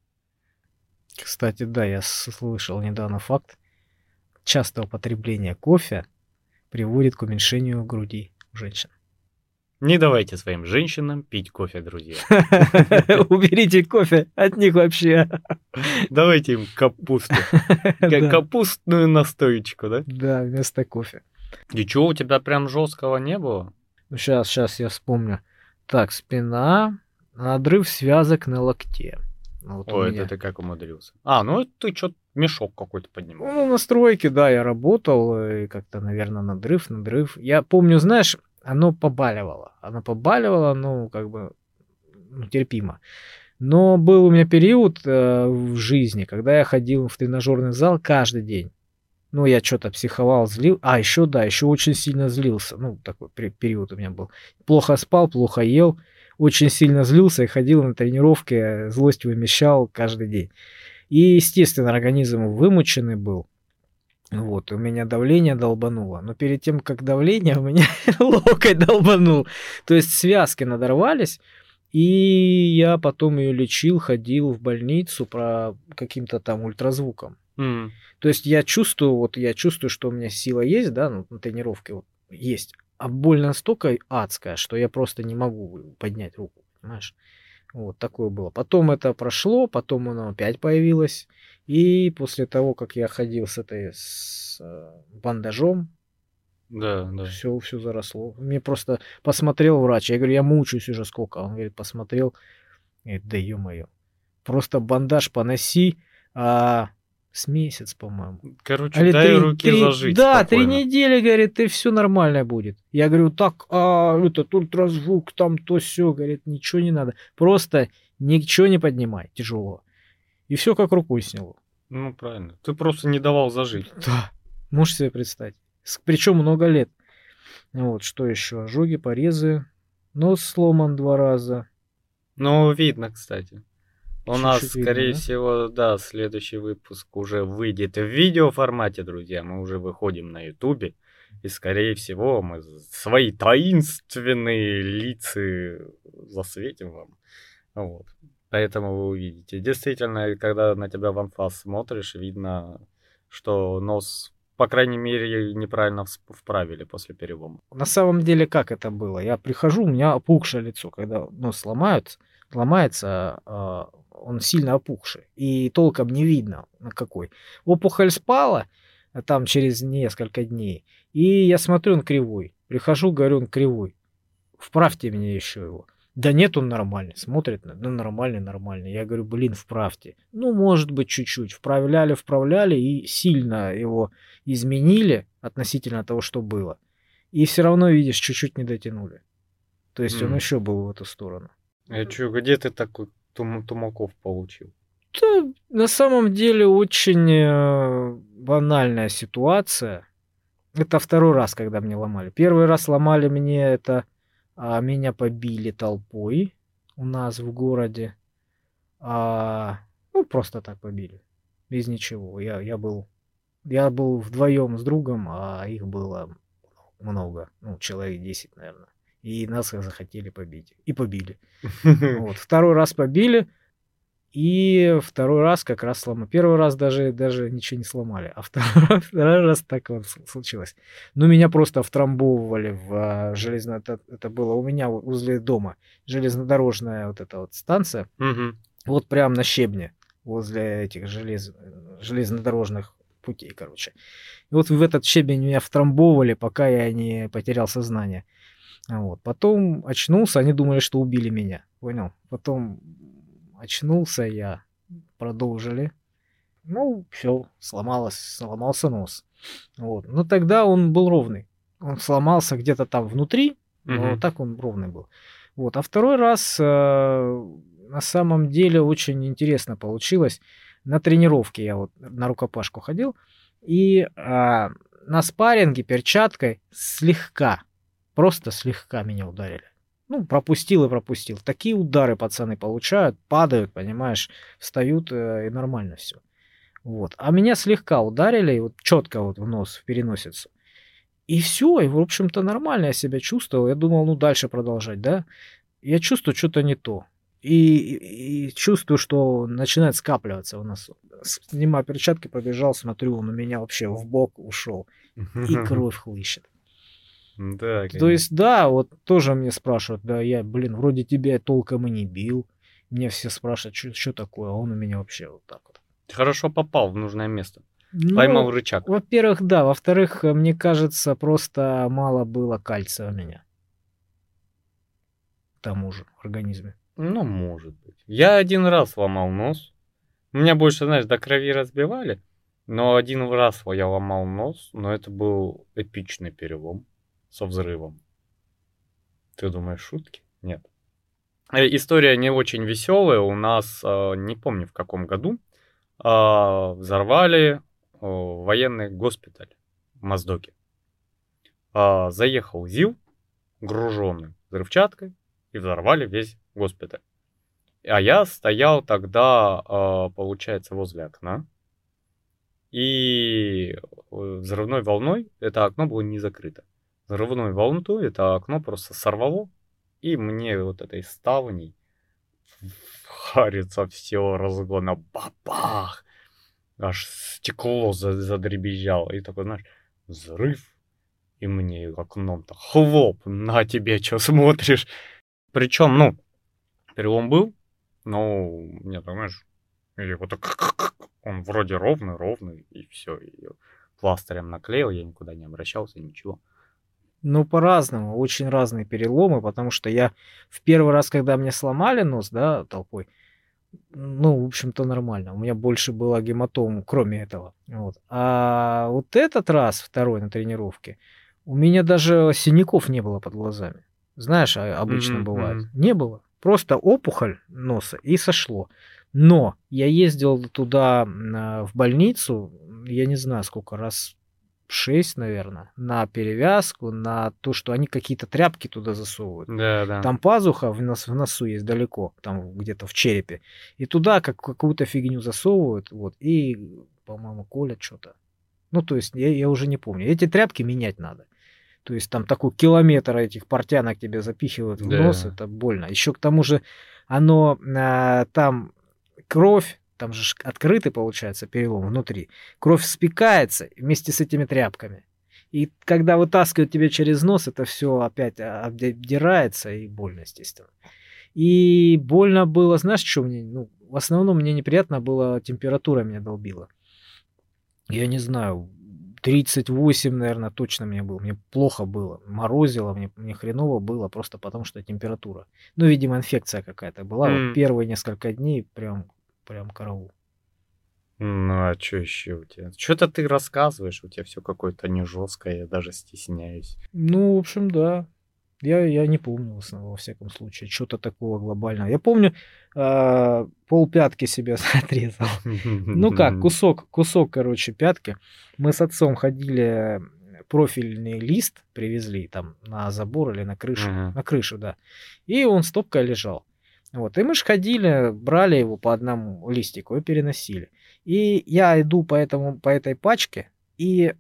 Кстати, да, я слышал недавно факт. Частое употребление кофе приводит к уменьшению груди у женщин. Не давайте своим женщинам пить кофе, друзья. Уберите кофе от них вообще. Давайте им капусту. Капустную настоечку, да? Да, вместо кофе. И чё, у тебя прям жесткого не было? Ну, сейчас, сейчас я вспомню. Так, спина, надрыв связок на локте. Вот Ой, меня. это ты как умудрился. А, ну ты что мешок какой-то поднимал. Ну, на стройке, да, я работал, и как-то, наверное, надрыв, надрыв. Я помню, знаешь, оно побаливало. Оно побаливало, ну, как бы, ну, терпимо. Но был у меня период э, в жизни, когда я ходил в тренажерный зал каждый день. Ну, я что-то психовал, злил. А, еще, да, еще очень сильно злился. Ну, такой пе- период у меня был. Плохо спал, плохо ел. Очень сильно злился и ходил на тренировки, э, злость вымещал каждый день. И, естественно, организм вымученный был. Вот, у меня давление долбануло. Но перед тем, как давление, у меня локоть долбанул. То есть связки надорвались. И я потом ее лечил, ходил в больницу про каким-то там ультразвуком. М, То есть я чувствую, вот я чувствую, что у меня сила есть, да, ну, на тренировке вот есть. А боль настолько адская, что я просто не могу поднять руку, понимаешь? Вот такое было. Потом это прошло, потом оно опять появилось. И после того, как я ходил с этой с э, бандажом, Да, да. все, все заросло. Мне просто посмотрел врач. Я говорю, я мучаюсь уже сколько. Он говорит, посмотрел. Говорит, да ё-моё. Просто бандаж поноси. А, с месяц, по-моему. Короче, Или дай три- руки три- зажить Да, три спокойно. недели, говорит, и все нормально будет. Я говорю, так, а, этот ультразвук, там то все, говорит, ничего не надо. Просто ничего не поднимай тяжело. И все как рукой сняло. Ну, правильно. Ты просто не давал зажить. Да. Можешь себе представить. Причем много лет. Вот, что еще? Ожоги, порезы. Нос сломан два раза. Ну, видно, кстати. У Чуть-чуть нас, видно, скорее да? всего, да, следующий выпуск уже выйдет в видеоформате, друзья. Мы уже выходим на Ютубе. И, скорее всего, мы свои таинственные лица засветим вам. Вот. Поэтому вы увидите. Действительно, когда на тебя в анфас смотришь, видно, что нос, по крайней мере, неправильно вправили после перелома. На самом деле, как это было? Я прихожу, у меня опухшее лицо. Когда нос сломают, ломается, а, он сильно опухший. И толком не видно, на какой. Опухоль спала, а там через несколько дней. И я смотрю, он кривой. Прихожу, говорю, он кривой. Вправьте мне еще его. Да нет, он нормальный. Смотрит, на- ну нормальный, нормальный. Я говорю, блин, вправьте. Ну, может быть, чуть-чуть. Вправляли, вправляли и сильно его изменили относительно того, что было. И все равно, видишь, чуть-чуть не дотянули. То есть он М. еще был в эту сторону. А чё, где ты такой тум- тумаков получил? Да, на самом деле очень э, банальная ситуация. Это второй раз, когда мне ломали. Первый раз ломали мне это, а, меня побили толпой у нас в городе. А, ну, просто так побили. Без ничего. Я, я был я был вдвоем с другом, а их было много. Ну, человек 10, наверное. И нас захотели побить. И побили. Вот. Второй раз побили. И второй раз как раз сломали. Первый раз даже, даже ничего не сломали, а второй, второй раз так вот случилось. Ну, меня просто втрамбовывали в а, железно... Это, это было у меня возле дома. Железнодорожная вот эта вот станция. Мгм. Вот прям на щебне. Возле этих желез... железнодорожных путей, короче. И вот в этот щебень меня втрамбовывали, пока я не потерял сознание. Вот. Потом очнулся, они думали, что убили меня. Понял? Потом очнулся я, продолжили. Ну, все, сломалось, сломался нос. Вот. Но тогда он был ровный. Он сломался где-то там внутри, но Мгм. так он ровный был. Вот. А второй раз э, на самом деле очень интересно получилось. На тренировке я вот на рукопашку ходил, и а, на спарринге перчаткой слегка, просто слегка меня ударили. Ну, пропустил и пропустил. Такие удары пацаны получают, падают, понимаешь, встают э, и нормально все. Вот. А меня слегка ударили, вот четко вот в нос, в переносицу. И все, и, в общем-то, нормально я себя чувствовал. Я думал, ну, дальше продолжать, да? Я чувствую что-то не то. И, и- и чувствую, что начинает скапливаться у нас. Снимаю перчатки, побежал, смотрю, он у меня вообще в бок ушел. И кровь хлыщет. Да, То есть, да, вот тоже мне спрашивают, да, я, блин, вроде тебя толком и не бил. Мне все спрашивают, что такое, а он у меня вообще вот так вот. Хорошо попал в нужное место. Ну, Поймал рычаг. Во-первых, да. Во-вторых, мне кажется, просто мало было кальция у меня. К тому же в организме. Ну, может быть. Я один раз ломал нос. Меня больше, знаешь, до крови разбивали. Но один раз я ломал нос, но это был эпичный перелом со взрывом. Ты думаешь, шутки? Нет. Э, История не очень веселая. У нас, э, не помню в каком году, э, взорвали военный госпиталь в Моздоке. Заехал ЗИЛ, груженный взрывчаткой, и взорвали весь госпиталь. А я стоял тогда, получается, возле окна. И взрывной волной это окно было не закрыто. Взрывной волной это окно просто сорвало. И мне вот этой ставней харится все разгона. Бабах! Аж стекло за- задребезжало. И такой, знаешь, взрыв. И мне окном-то хлоп, на тебе что смотришь. Причем, ну, перелом был, но мне так, знаешь, его так, он вроде ровный, ровный, и все. И пластырем наклеил, я никуда не обращался, ничего. Ну, по-разному, очень разные переломы, потому что я в первый раз, когда мне сломали нос, да, толпой, ну, в общем-то, нормально. У меня больше было гематом, кроме этого. Вот. А вот этот раз, второй на тренировке, у меня даже синяков не было под глазами. Знаешь, а- обычно Мгм, бывает. Не было. Просто опухоль носа и сошло. Но я ездил туда а, в больницу, я не знаю сколько раз, шесть, наверное, на перевязку, на то, что они какие-то тряпки туда засовывают. Да, да. Там пазуха в, нос, в носу есть далеко, там где-то в черепе. И туда как, какую-то фигню засовывают, вот, и, по-моему, колят что-то. Ну, то есть, я, я уже не помню. Эти тряпки менять надо. То есть, там такой километр этих портянок тебе запихивают в Да. нос, это больно. Еще к тому же, оно, а, там кровь, там же открытый получается перелом внутри. Кровь спекается вместе с этими тряпками. И когда вытаскивают тебя через нос, это все опять а, обдирается и больно, естественно. И больно было, знаешь, что мне? Ну, в основном мне неприятно было, температура меня долбила. Я не знаю, 38, наверное, точно мне было. Мне плохо было. Морозило, мне, мне хреново было просто потому, что температура. Ну, видимо, инфекция какая-то была. М. Вот первые несколько дней прям, прям караул. Ну, а что еще у тебя? Что-то ты рассказываешь, у тебя все какое-то не жесткое, я даже стесняюсь. Ну, в общем, да. Я, я не помню, в основном, во всяком случае, что-то такого глобального. Я помню, э, пол пятки себе отрезал. Ну как, кусок, кусок, короче, пятки. Мы с отцом ходили, профильный лист привезли там на забор или на крышу, на крышу, да. И он стопкой лежал. Вот, и мы ж ходили, брали его по одному листику и переносили. И я иду по, этому, по этой пачке и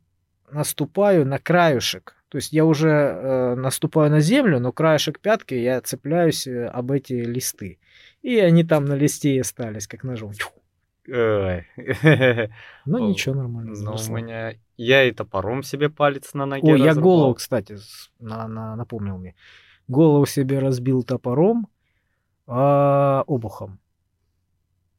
наступаю на краюшек. То есть я уже э, наступаю на землю, но краешек пятки я цепляюсь э, об эти листы. И они там на листе и остались, как ножом. Ну О, ничего, нормально. Ну, у меня... Я и топором себе палец на ноге Ой, я голову, кстати, на- на- напомнил мне. Голову себе разбил топором, обухом.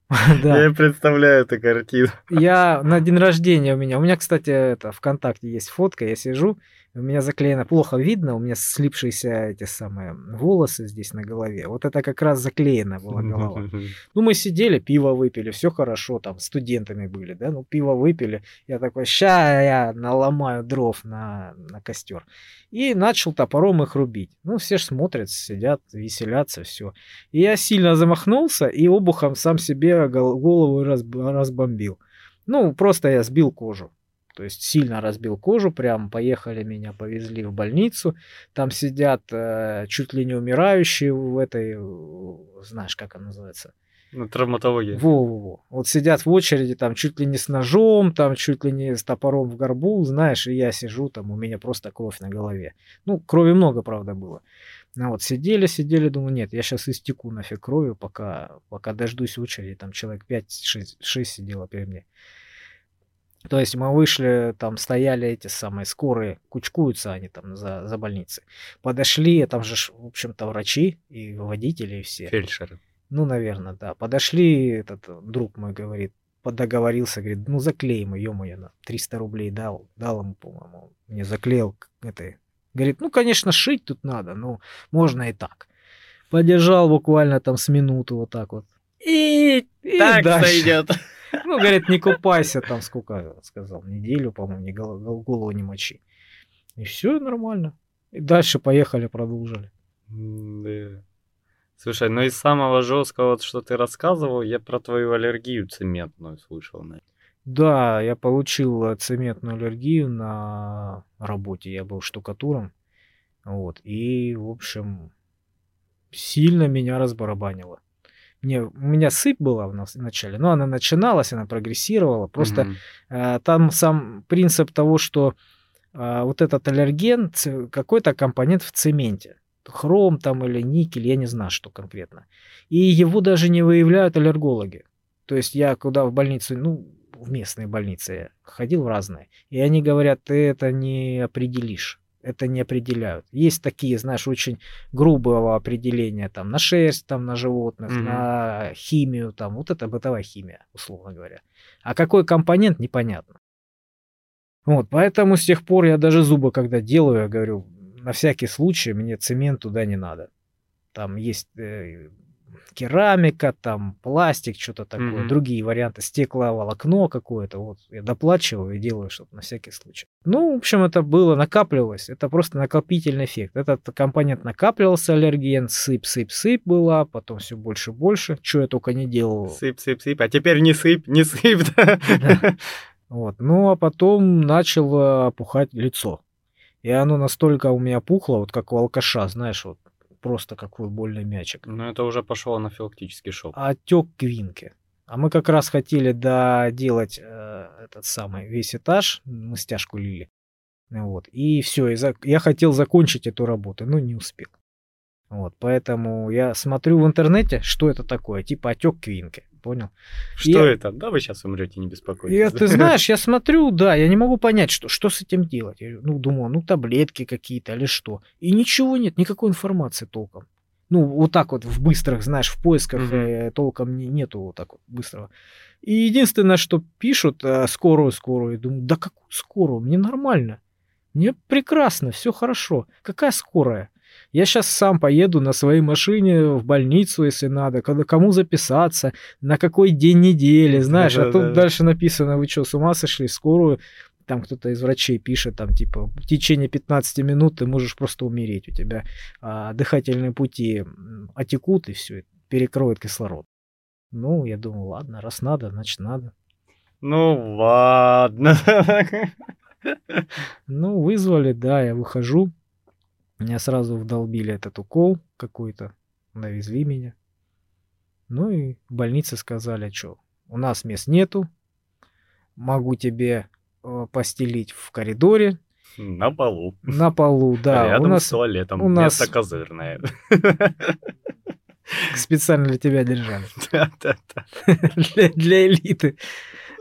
Да. Я представляю эту картину. Я на день рождения у меня, у меня, кстати, это ВКонтакте есть фотка, я сижу, у меня заклеено, плохо видно, у меня слипшиеся эти самые волосы здесь на голове. Вот это как раз заклеена была голова. Ну, мы сидели, пиво выпили, все хорошо, там, студентами были, да, ну, пиво выпили. Я такой, ща я наломаю дров на, на костер. И начал топором их рубить. Ну, все ж смотрят, сидят, веселятся, все. И я сильно замахнулся и обухом сам себе гол- голову разб- разбомбил. Ну, просто я сбил кожу. То есть сильно разбил кожу, прям поехали меня, повезли в больницу. Там сидят э, чуть ли не умирающие в этой, э, знаешь, как она называется? Ну, травматология. Во-во-во. Вот сидят в очереди, там чуть ли не с ножом, там чуть ли не с топором в горбу, знаешь, и я сижу, там у меня просто кровь на голове. Ну, крови много, правда, было. Ну вот, сидели, сидели, думаю, нет, я сейчас истеку нафиг кровью, пока, пока дождусь очереди, там человек 5-6 сидело перед мне. То есть мы вышли, там стояли эти самые скорые, кучкуются они там за, за больницей. Подошли, там же, в общем-то, врачи и водители, и все. Фельдшеры. Ну, наверное, да. Подошли, этот э, друг мой говорит, подоговорился, говорит, ну заклеим ее, ё-моё, на 300 рублей дал, дал ему, по-моему, мне заклеил этой. Говорит, ну, конечно, шить тут надо, но можно и так. Подержал буквально там с минуту вот так вот. И, и дальше. сойдет. Ну, говорит, не купайся там, сколько сказал, неделю, по-моему, не гол- гол- голову не мочи. И все нормально. И дальше поехали, продолжили. Да. Слушай, ну из самого жесткого, вот, что ты рассказывал, я про твою аллергию цементную слышал. наверное. Да, я получил э, цементную аллергию на работе. Я был штукатуром. Вот. И, в общем, сильно меня разбарабанило. Мне, у меня сыпь была в начале, но она начиналась, она прогрессировала. Просто Мгм. э, там сам принцип того, что э, вот этот аллерген, какой-то компонент в цементе. Хром там или никель, я не знаю, что конкретно. И его даже не выявляют аллергологи. То есть я куда в больницу, ну, в местные больницы я ходил в разные, и они говорят, ты это не определишь. Это не определяют. Есть такие, знаешь, очень грубого определения там на шерсть, там на животных, Мгм. на химию, там вот это бытовая химия, условно говоря. А какой компонент, непонятно. Вот, поэтому с тех пор я даже зубы, когда делаю, я говорю, на всякий случай мне цемент туда не надо. Там есть э, керамика, там пластик, что-то такое, Мгм. другие варианты, стекловолокно какое-то, вот я доплачиваю и делаю, чтобы на всякий случай. Ну, в общем, это было, накапливалось, это просто накопительный эффект. Этот компонент накапливался, аллерген, сыпь, сыпь, сыпь была, потом все больше и больше, что я только не делал. Сыпь, сыпь, сыпь. А теперь не сыпь, не сыпь. Да. Вот. Ну, а потом начало опухать лицо. И оно настолько у меня пухло, вот как у алкаша, знаешь, вот просто как футбольный мячик. Ну, это уже пошло анафилактический шок. Отек квинки. А мы как раз хотели доделать э, этот самый весь этаж, мы стяжку лили. Вот. И все, я хотел закончить эту работу, но не успел. Вот, поэтому я смотрю в интернете, что это такое, типа отек квинки, понял? Что Я- это? Да вы сейчас умрете, не беспокойтесь. Я, ты знаешь, я смотрю, да, я не могу понять, что, что с этим делать. Я, ну, думаю, ну, таблетки какие-то или что. И ничего нет, никакой информации толком. Ну, вот так вот в быстрых, знаешь, в поисках э, толком не- нету вот так вот быстрого. И единственное, что пишут, э, скорую, скорую, я думаю, да какую скорую, мне нормально. Мне прекрасно, все хорошо. Какая скорая? Я сейчас сам поеду на своей машине в больницу, если надо, когда кому записаться, на какой день недели, знаешь, а тут Да-да-да. дальше написано, вы что, с ума сошли, скорую, там кто-то из врачей пишет, там типа в течение 15 минут ты можешь просто умереть, у тебя а, дыхательные пути отекут и все, перекроет кислород. Ну, я думаю, ладно, раз надо, значит надо. Ну ладно. Ну, вызвали, да, я выхожу. Меня сразу вдолбили этот укол какой-то, навезли меня. Ну и в больнице сказали, что у нас мест нету, могу тебе э, постелить в коридоре. На полу. На полу, да. Рядом у нас с туалетом. у нас- Место козырное. специально для тебя держали. Да-да-да. для, для элиты.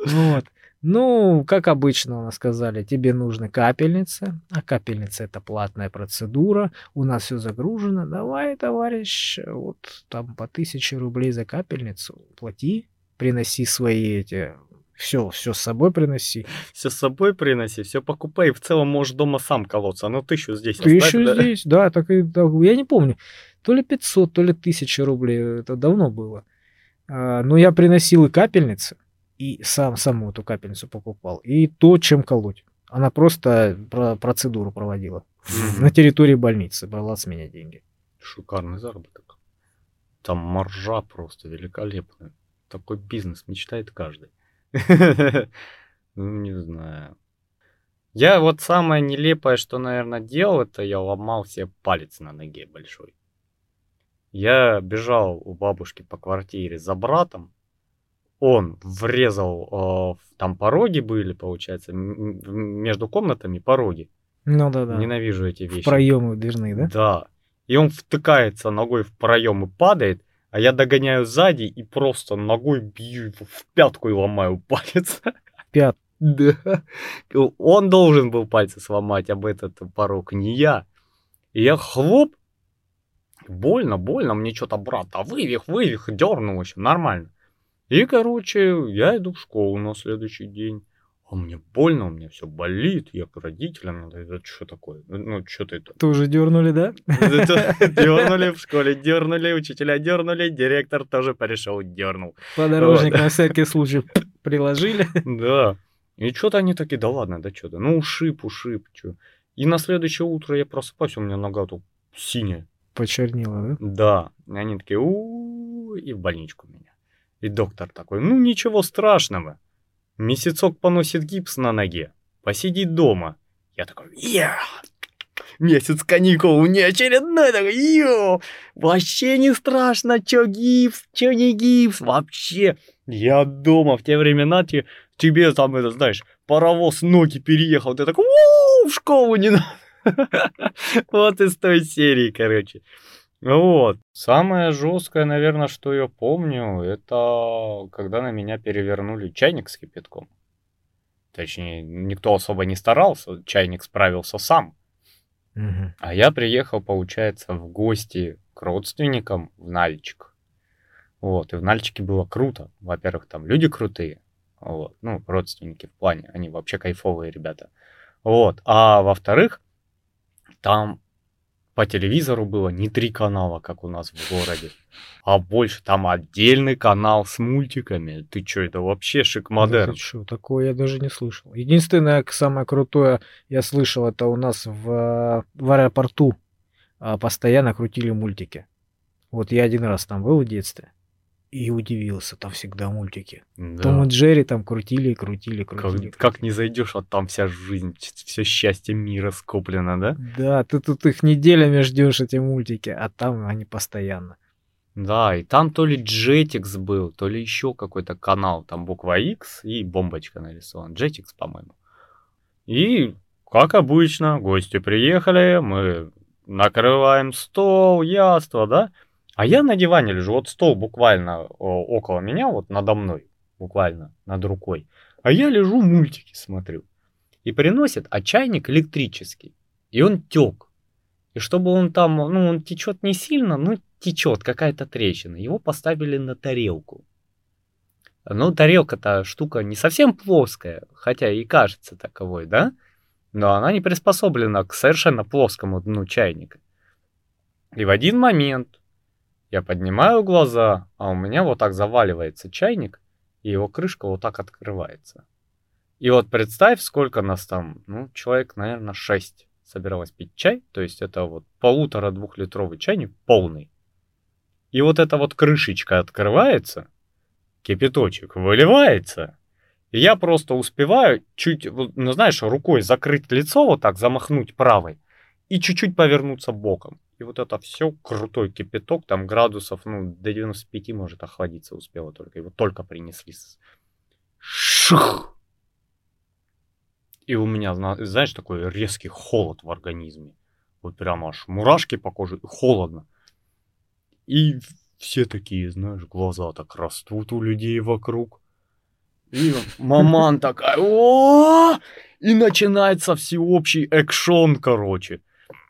Вот. Ну, как обычно у нас сказали, тебе нужны капельницы, а капельница это платная процедура, у нас все загружено, давай, товарищ, вот там по тысяче рублей за капельницу плати, приноси свои эти, все, все с собой приноси. Все с собой приноси, все покупай. И в целом можешь дома сам колоться. Ну ты еще здесь Ты оставь, еще да? здесь, да, так и, так, я не помню, то ли 500, то ли 1000 рублей, это давно было. А, но я приносил и капельницы, и сам саму эту капельницу покупал, и то, чем колоть. Она просто про- процедуру проводила на территории больницы, брала с меня деньги. Шикарный заработок. Там маржа просто великолепная. Такой бизнес мечтает каждый. Ну, не знаю. Я вот самое нелепое, что, наверное, делал, это я ломал себе палец на ноге большой. Я бежал у бабушки по квартире за братом. Он врезал, э, в- там пороги были, получается, между комнатами пороги. Ну да-да, Ненавижу эти в вещи. проемы дверные, да? Да. И он втыкается ногой в проем и падает, а я догоняю сзади и просто ногой бью его в пятку и ломаю палец. Пят. Да. Он должен был пальцы сломать об этот порог, не я. И я хлоп. Больно, больно, мне что-то брат, а вывих, вывих, дернул еще, нормально. И, короче, я иду в школу на следующий день. А мне больно, у меня все болит, я к родителям, надо, это что такое? Ну, что ты это? Тоже дернули, да? Дернули в школе, дернули, учителя дернули, директор тоже пришел, дернул. Подорожник на всякий случай приложили. Да. И что-то они такие, да ладно, да что-то. Ну, ушиб, ушиб, что. И на следующее утро я просыпаюсь, у меня нога тут синяя. Почернело, да? Да. И они такие, у и в больничку меня. И доктор такой, ну ничего страшного. Месяцок поносит гипс на ноге, посидит дома. Я такой, я, месяц каникул, не очередной, такой, йо, вообще не страшно, чё гипс, чё не гипс, вообще. Я дома в те времена те- тебе там, это, знаешь, паровоз ноги переехал, ты такой, «У, в школу не надо. Вот из той серии, короче. Вот. Самое жесткое, наверное, что я помню, это когда на меня перевернули чайник с кипятком. Точнее, никто особо не старался, чайник справился сам. Мгм. А я приехал, получается, в гости к родственникам в Нальчик. Вот, и в Нальчике было круто. Во-первых, там люди крутые. Вот, ну, родственники в плане, они вообще кайфовые ребята. Вот, а во-вторых, там по телевизору было не три канала, как у нас в городе, а больше. Там отдельный канал с мультиками. Ты чё, это вообще Да шик-модерн. чё, такое я даже не слышал. Единственное, самое крутое я слышал, это у нас в, в аэропорту а, постоянно крутили мультики. Вот я один раз там был в детстве и удивился, там всегда мультики. Да. Том и Джерри там крутили, крутили, крутили. Как, как не зайдешь, а там вся жизнь, все счастье мира скоплено, да? Да, ты тут их неделями ждешь, эти мультики, а там они постоянно. Да, и там то ли Jetix был, то ли еще какой-то канал, там буква X и бомбочка нарисована. Jetix, по-моему. И, как обычно, гости приехали, мы накрываем стол, яство, да? А я на диване лежу, вот стол буквально о, около меня, вот надо мной, буквально над рукой. А я лежу, мультики смотрю. И приносит, а чайник электрический. И он тек. И чтобы он там, ну, он течет не сильно, но течет какая-то трещина. Его поставили на тарелку. Ну, тарелка-то штука не совсем плоская, хотя и кажется таковой, да? Но она не приспособлена к совершенно плоскому дну чайника. И в один момент я поднимаю глаза, а у меня вот так заваливается чайник, и его крышка вот так открывается. И вот представь, сколько нас там, ну, человек, наверное, 6 собиралось пить чай, то есть это вот полутора-двухлитровый чайник полный. И вот эта вот крышечка открывается, кипяточек выливается, и я просто успеваю чуть, ну знаешь, рукой закрыть лицо вот так, замахнуть правой, и чуть-чуть повернуться боком. И вот это все, крутой кипяток, там градусов, ну, до 95 может охладиться успело только. Его только принесли. Шух! И у меня, знаешь, такой резкий холод в организме. Вот прямо аж мурашки по коже, холодно. И все такие, знаешь, глаза так растут у людей вокруг. И маман такая, И начинается всеобщий экшон, короче.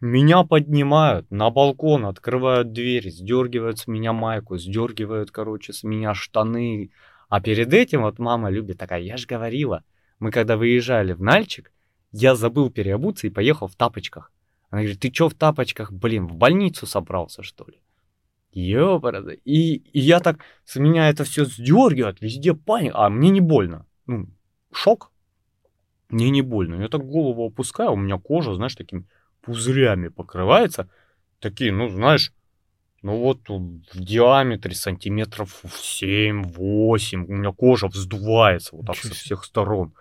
Меня поднимают на балкон, открывают дверь, сдергивают с меня майку, сдергивают, короче, с меня штаны. А перед этим вот мама любит такая, я же говорила, мы когда выезжали в Нальчик, я забыл переобуться и поехал в тапочках. Она говорит, ты чё в тапочках, блин, в больницу собрался, что ли? Ёпарда. И, и я так, с меня это все сдергивает, везде паника, а мне не больно. Ну, шок. Мне не больно. Я так голову опускаю, у меня кожа, знаешь, такими пузырями покрывается. Такие, ну, знаешь, ну вот в диаметре сантиметров 7-8. У меня кожа вздувается вот так Ничего со всех сторон.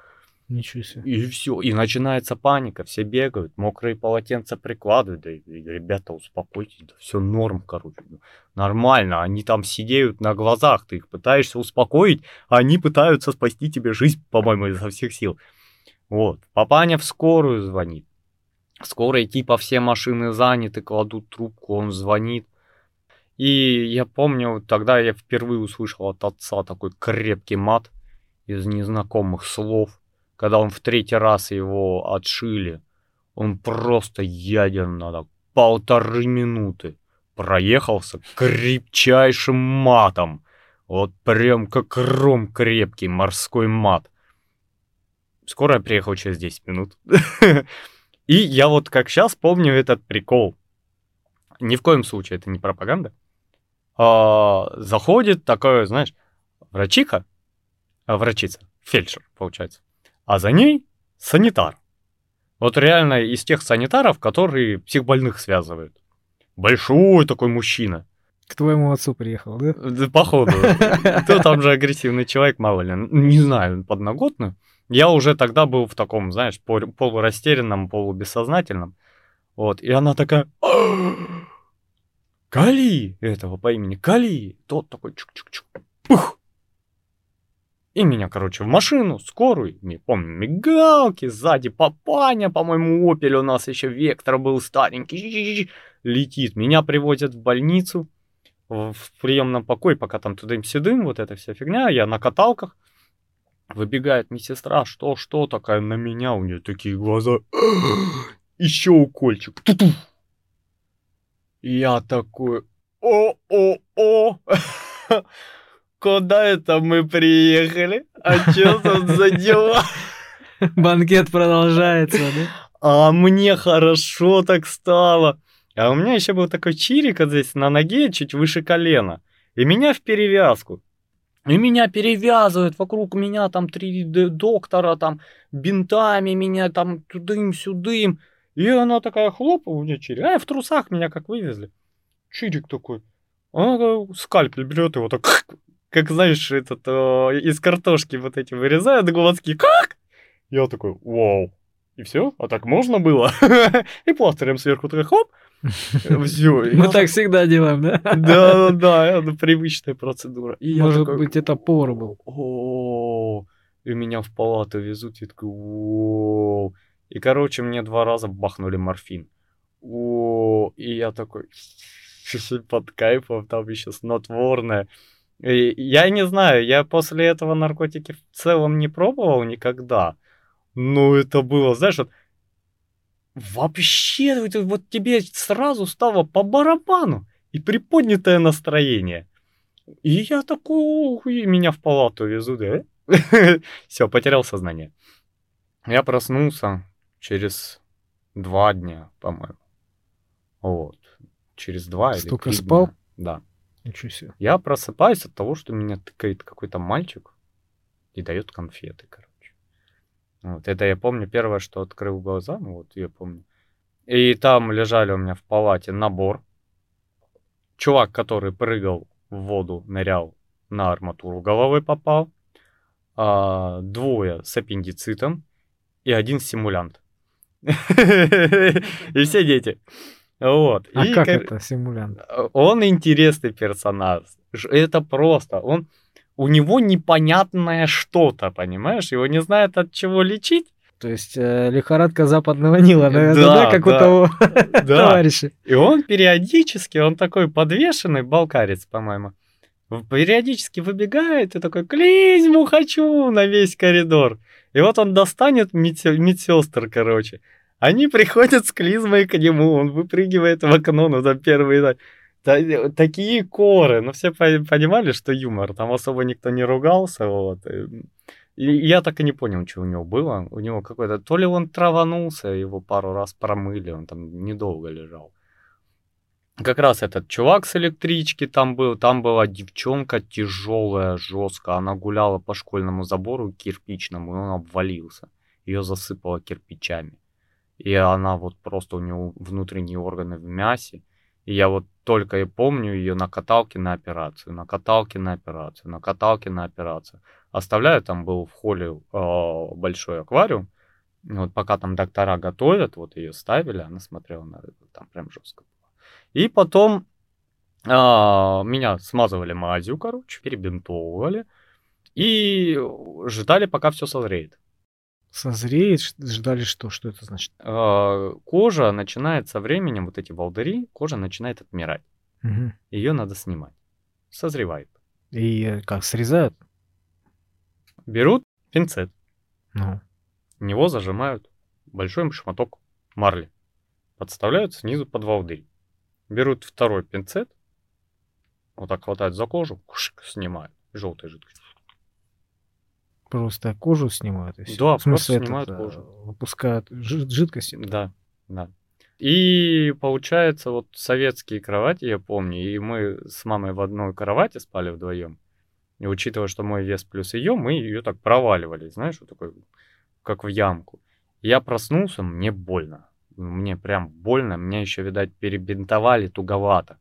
Ничего себе. И все. И начинается паника. Все бегают, мокрые полотенца прикладывают. Да, и, ребята, успокойтесь, да все норм, короче. Нормально. Они там сидеют на глазах. Ты их пытаешься успокоить, а они пытаются спасти тебе жизнь, по-моему, изо всех сил. Вот. Папаня в скорую звонит. Скорая типа все машины заняты, кладут трубку, он звонит. И я помню, тогда я впервые услышал от отца такой крепкий мат из незнакомых слов когда он в третий раз его отшили, он просто ядерно так, полторы минуты проехался крепчайшим матом. Вот прям как ром крепкий морской мат. Скоро я приехал через 10 минут. И я вот как сейчас помню этот прикол. Ни в коем случае это не пропаганда. А, заходит такое, знаешь, врачиха, а, врачица, фельдшер, получается а за ней санитар. Вот реально из тех санитаров, которые психбольных связывают. Большой такой мужчина. К твоему отцу приехал, да? Да, походу. Кто там же агрессивный человек, мало ли. Не знаю, подноготно. Я уже тогда был в таком, знаешь, полурастерянном, полубессознательном. Вот, и она такая... Кали! Этого по имени Кали! Тот такой чук-чук-чук. Пух! И меня, короче, в машину, скорую, не помню, мигалки, сзади папаня, по-моему, опель у нас еще Вектор был старенький, летит. Меня привозят в больницу, в приемном покое, пока там тудым-сюдым, вот эта вся фигня, я на каталках. Выбегает медсестра, что, что, такая на меня, у нее такие глаза, еще укольчик, ту-ту. Я такой, о-о-о. Куда это мы приехали? А что тут за дела? Банкет продолжается, да? А мне хорошо так стало. А у меня еще был такой чирик вот здесь на ноге, чуть выше колена. И меня в перевязку. И меня перевязывают, вокруг меня там три доктора, там бинтами меня там тудым-сюдым. И она такая хлоп, у меня чирик. А в трусах меня как вывезли. Чирик такой. Она скальпель берет его так как, знаешь, этот, о, из картошки вот эти вырезают глазки. Как? Я такой, вау. И все? А так можно было? И пластырем сверху такой хоп. Все. Мы так всегда делаем, да? Да, да, да, это привычная процедура. Может быть, это повар был. О, и меня в палату везут, и такой. И, короче, мне два раза бахнули морфин. О, и я такой, под кайфом, там еще снотворное. И я не знаю, я после этого наркотики в целом не пробовал никогда. Но это было, знаешь, вот вообще вот тебе сразу стало по барабану и приподнятое настроение. И я такой, и меня в палату везут, да? Все, потерял сознание. Я проснулся через два дня, по-моему. Вот. Через два Столько или три спал? Дня. Да. Ничего себе. Я просыпаюсь от того, что меня тыкает какой-то мальчик и дает конфеты, короче. Вот это я помню первое, что открыл глаза, ну вот я помню. И там лежали у меня в палате набор. Чувак, который прыгал в воду, нырял, на арматуру головой попал. А, двое с аппендицитом и один симулянт. И все дети. Вот. А И как это симулянт? Он интересный персонаж. Это просто. Он у него непонятное что-то, понимаешь? Его не знают от чего лечить. То есть э, лихорадка западного Нила, наверное, Да, да, как у да. того Да. товарища. И он периодически, он такой подвешенный, балкарец, по-моему, периодически выбегает и такой клизму хочу на весь коридор. И вот он достанет медсе- медсестр, короче. Они приходят с клизмой к нему, он выпрыгивает в окно, ну там первые... та- такие коры, но все по- понимали, что юмор, там особо никто не ругался, вот. И и я так и не понял, что у него было. У него какой-то... То ли он траванулся, его пару раз промыли, он там недолго лежал. Как раз этот чувак с электрички там был, там была девчонка тяжелая, жесткая, она гуляла по школьному забору кирпичному, и он обвалился. Ее засыпало кирпичами. И она вот просто у нее внутренние органы в мясе. И я вот только и помню ее на каталке на операцию, на каталке на операцию, на каталке на операцию. Оставляю, там был в холле э, большой аквариум. Вот пока там доктора готовят, вот ее ставили, она смотрела на рыбу, там прям жестко было. И потом а, меня смазывали мазью, короче, перебинтовывали и ждали, пока все созреет. Созреет, ждали что? Что это значит? А, кожа начинает со временем, вот эти волдыри, кожа начинает отмирать. Мгм. Ее надо снимать. Созревает. И э, как, срезают? Берут пинцет, Ну, в него зажимают большой шматок марли. Подставляют снизу под волдырь. Берут второй пинцет, вот так хватают за кожу, кушик, снимают. Желтой жидкостью. Просто кожу снимают и всё. Да, В смысле, просто снимают этот, э, кожу. Выпускают жи- жидкость. эту? Да, да. И получается, вот советские кровати, я помню, и мы с мамой в одной кровати спали вдвоем. И учитывая, что мой вес плюс ее, мы ее так проваливали, знаешь, вот такой, как в ямку. Я проснулся, мне больно. Мне прям больно, меня еще, видать, перебинтовали туговато.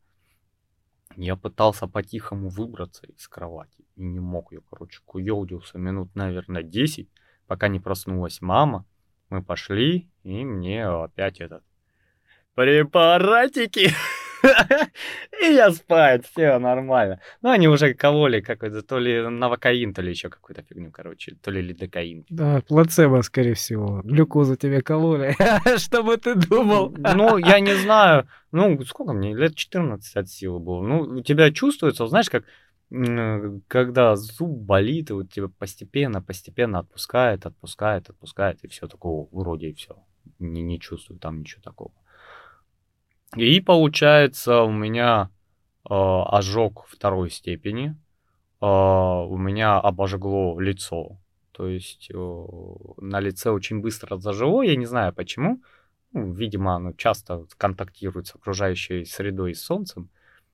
Я пытался по-тихому выбраться из кровати и не мог. Я, короче, куелдился минут, наверное, 10, пока не проснулась мама. Мы пошли, и мне опять этот препаратики. И я спать, все нормально. Ну, они уже кололи какой-то, то ли новокаин, то ли еще какую-то фигню, короче, то ли лидокаин. Да, плацебо, скорее всего. Глюкозу тебе кололи. Что бы ты думал? Ну, я не знаю, ну, сколько мне, лет 14 от силы было. Ну, у тебя чувствуется, знаешь, как когда зуб болит, и вот тебя постепенно, постепенно отпускает, отпускает, отпускает, и все такого, вроде и все. Не, не чувствую там ничего такого. И получается у меня э, ожог второй степени, э, у меня обожгло лицо. То есть э, на лице очень быстро зажило, я не знаю почему. Ну, видимо, оно часто контактирует с окружающей средой и с солнцем.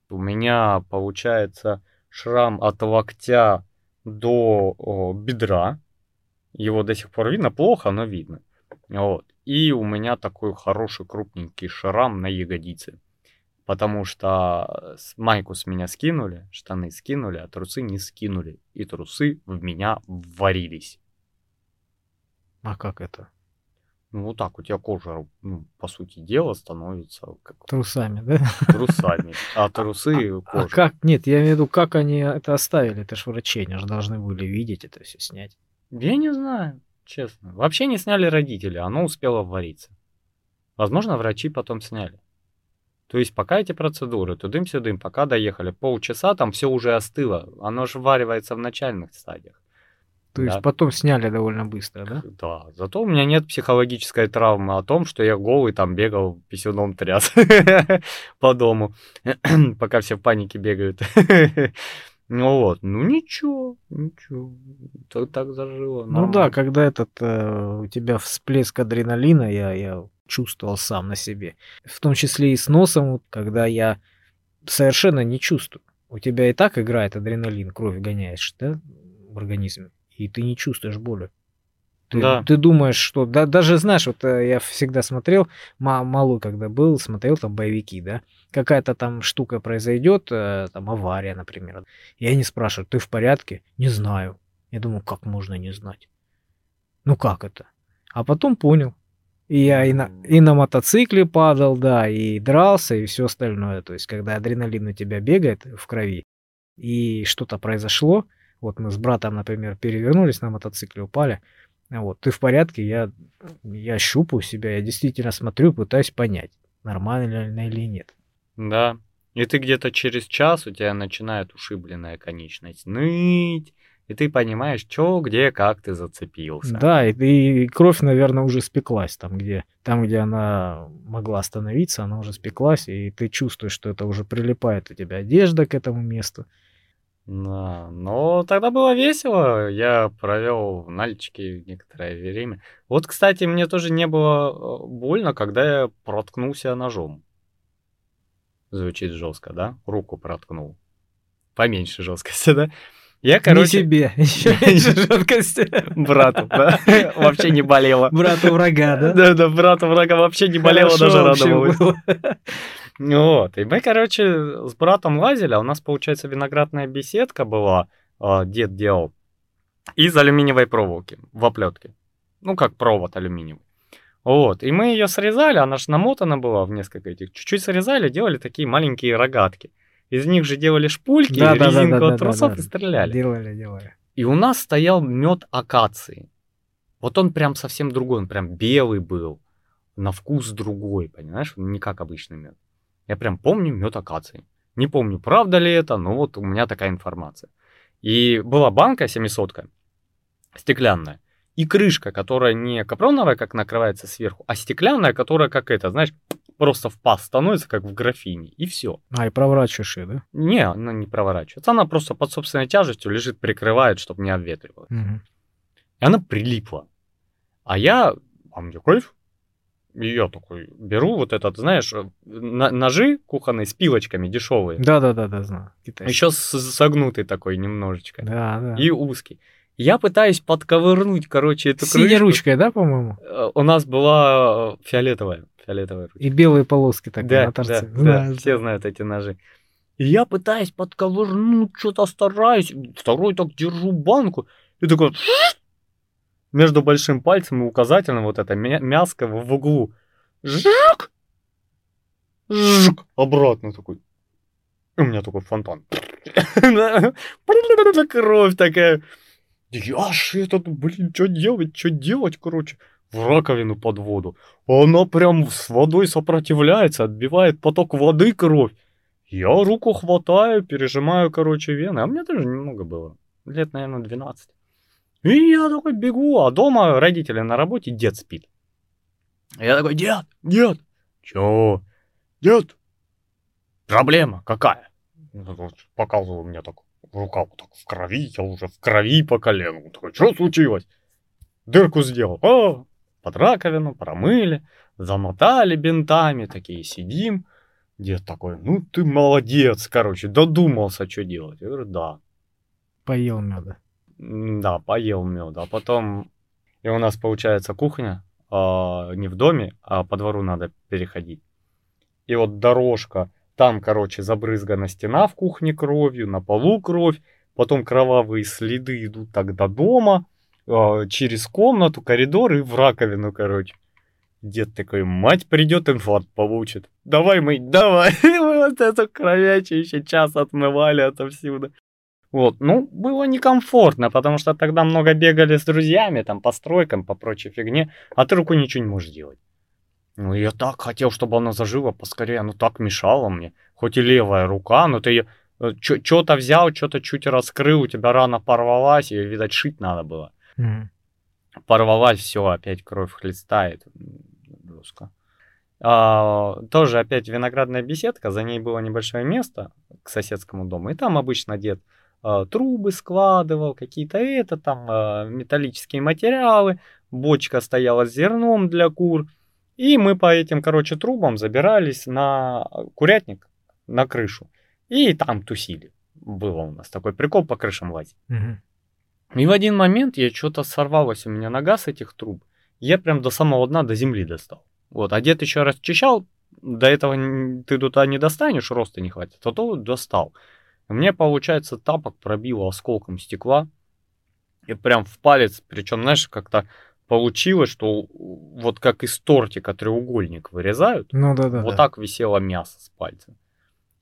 У меня получается шрам от локтя до о, бедра. Его до сих пор видно, плохо, но видно. Вот. И у меня такой хороший крупненький шрам на ягодице. Потому что майку с меня скинули, штаны скинули, а трусы не скинули. И трусы в меня вварились. А как это? Ну, вот так у тебя кожа, ну, по сути дела, становится как Трусами, да? трусами. А трусы А кожа. как? Нет, я имею в виду, как они это оставили? Это ж врачи, они же должны были видеть это все снять. Я не знаю, честно. Вообще не сняли родители, оно успело вариться. Возможно, врачи потом сняли. То есть пока эти процедуры, тудым-сюдым, пока доехали полчаса, там все уже остыло. Оно же варивается в начальных стадиях. То Да. есть потом сняли довольно быстро, да? Да, зато у меня нет психологической травмы о том, что я голый там бегал, писюном тряс по дому, пока все в панике бегают. Ну вот, ну ничего, ничего, так, так зажило. Ну да, нормально. когда этот э, у тебя всплеск адреналина, я, я чувствовал сам на себе. В том числе и с носом, когда я совершенно не чувствую. У тебя и так играет адреналин, кровь гоняешь, да, в организме, и ты не чувствуешь боли. Ты, Да. ты думаешь, что да, даже знаешь, вот э, я всегда смотрел, ма- малой когда был, смотрел там боевики, да, какая-то там штука произойдет, э, там авария, например, и они спрашивают, ты в порядке? Не знаю. Я думаю, как можно не знать? Ну как это? А потом понял. И я и на, и на мотоцикле падал, да, и дрался, и все остальное. То есть, когда адреналин у тебя бегает в крови, и что-то произошло, вот мы с братом, например, перевернулись на мотоцикле, упали, вот, ты в порядке, я, я щупаю себя, я действительно смотрю, пытаюсь понять, нормально или нет. Да. И ты где-то через час у тебя начинает ушибленная конечность ныть, и ты понимаешь, что, где, как ты зацепился. Да, и, и кровь, наверное, уже спеклась там, где, там, где она могла остановиться, она уже спеклась, и ты чувствуешь, что это уже прилипает у тебя одежда к этому месту. Да, но тогда было весело. Я провел в Нальчике некоторое время. Вот, кстати, мне тоже не было э, больно, когда я проткнулся ножом. Звучит жестко, да? Руку проткнул. Поменьше жесткости, да? Я, Не короче, себе, еще меньше жесткости. брату, да? Вообще не болело. Брату врага, да? Да, да, брату врага вообще не болело, даже радовалось. Вот, и мы, короче, с братом лазили, а у нас, получается, виноградная беседка была, а, дед делал, из алюминиевой проволоки в оплетке. Ну, как провод алюминиевый. Вот, и мы ее срезали, она же намотана была в несколько этих. Чуть-чуть срезали, делали такие маленькие рогатки. Из них же делали шпульки, Да, да, да, резинку да, от да, трусов да. и стреляли. Делали, делали. И у нас стоял мед акации. Вот он прям совсем другой, он прям белый был. На вкус другой, понимаешь? Он Не как обычный мед. Я прям помню мед акации. Не помню, правда ли это, но вот у меня такая информация. И была банка 700 стеклянная. И крышка, которая не капроновая, как накрывается сверху, а стеклянная, которая как это, знаешь, просто в паз становится, как в графине. И все. А, и проворачиваешь ее, да? Не, она не проворачивается. Она просто под собственной тяжестью лежит, прикрывает, чтобы не обветривалось. Мгм. И она прилипла. А я, а мне кайф. Я такой беру вот этот, знаешь, э, ножи кухонные с пилочками дешевые. Да-да-да, знаю. Китайский. Еще согнутый такой немножечко. Да, да. И узкий. Я пытаюсь подковырнуть, короче, эту Синей крышку. ручкой, да, по-моему? Э, У нас была э, фиолетовая, фиолетовая ручка. И белые полоски так Да, на торце. да, да, Знаю, все знают эти ножи. И я пытаюсь подковырнуть, что-то стараюсь. Второй так держу банку. И такой... Между большим пальцем и указательным вот это мя- мяско в, углу. Жик! Жик! Обратно такой. И у меня такой фонтан. Кровь такая. Я ж этот, блин, что делать, что делать, короче. В раковину под воду. Она прям с водой сопротивляется, отбивает поток воды, кровь. Я руку хватаю, пережимаю, короче, вены. А мне тоже немного было. Лет, наверное, 12. И я такой бегу, а дома родители на работе, дед спит. Я такой, дед, дед. Чё? Дед, проблема какая? Вот Показываю мне так, рука вот так в крови, я уже в крови по колену. Такой, что случилось? Дырку сделал. А, под раковину промыли, замотали бинтами, такие сидим. Дед такой, ну ты молодец, короче, додумался, что делать. Я говорю, да. Поел меда. Да, поел меда. А потом, и у нас получается кухня, а, не в доме, а по двору надо переходить. И вот дорожка, там, короче, забрызгана стена в кухне кровью, на полу кровь, потом кровавые следы идут так до дома, а, через комнату, коридор и в раковину, короче. Дед такой, мать придет, инфаркт получит. Давай мыть, давай. Мы вот эту кровячище час отмывали отовсюду. Вот, ну, было некомфортно, потому что тогда много бегали с друзьями, там, по стройкам, по прочей фигне, а ты рукой ничего не можешь делать. Ну, я так хотел, чтобы она зажила поскорее, оно так мешало мне. Хоть и левая рука, но ты что-то взял, что-то чуть раскрыл, у тебя рана порвалась, ее, видать, шить надо было. Мгм. Порвалась, все, опять кровь хлестает. Жестко. А, тоже опять виноградная беседка, за ней было небольшое место к соседскому дому, и там обычно дед трубы складывал, какие-то это, там а, металлические материалы, бочка стояла с зерном для кур, и мы по этим, короче, трубам забирались на курятник, на крышу, и там тусили. Было у нас такой прикол по крышам лазить. Мгм. И в один момент я что-то сорвалось у меня нога с этих труб. Я прям до самого дна, до земли достал. Вот, а дед еще расчищал, до этого ты туда не достанешь, роста не хватит, а то достал. Мне, получается, тапок пробило осколком стекла. И прям в палец, причем, знаешь, как-то получилось, что вот как из тортика треугольник вырезают, Ну да, да. вот да. так висело мясо с пальца.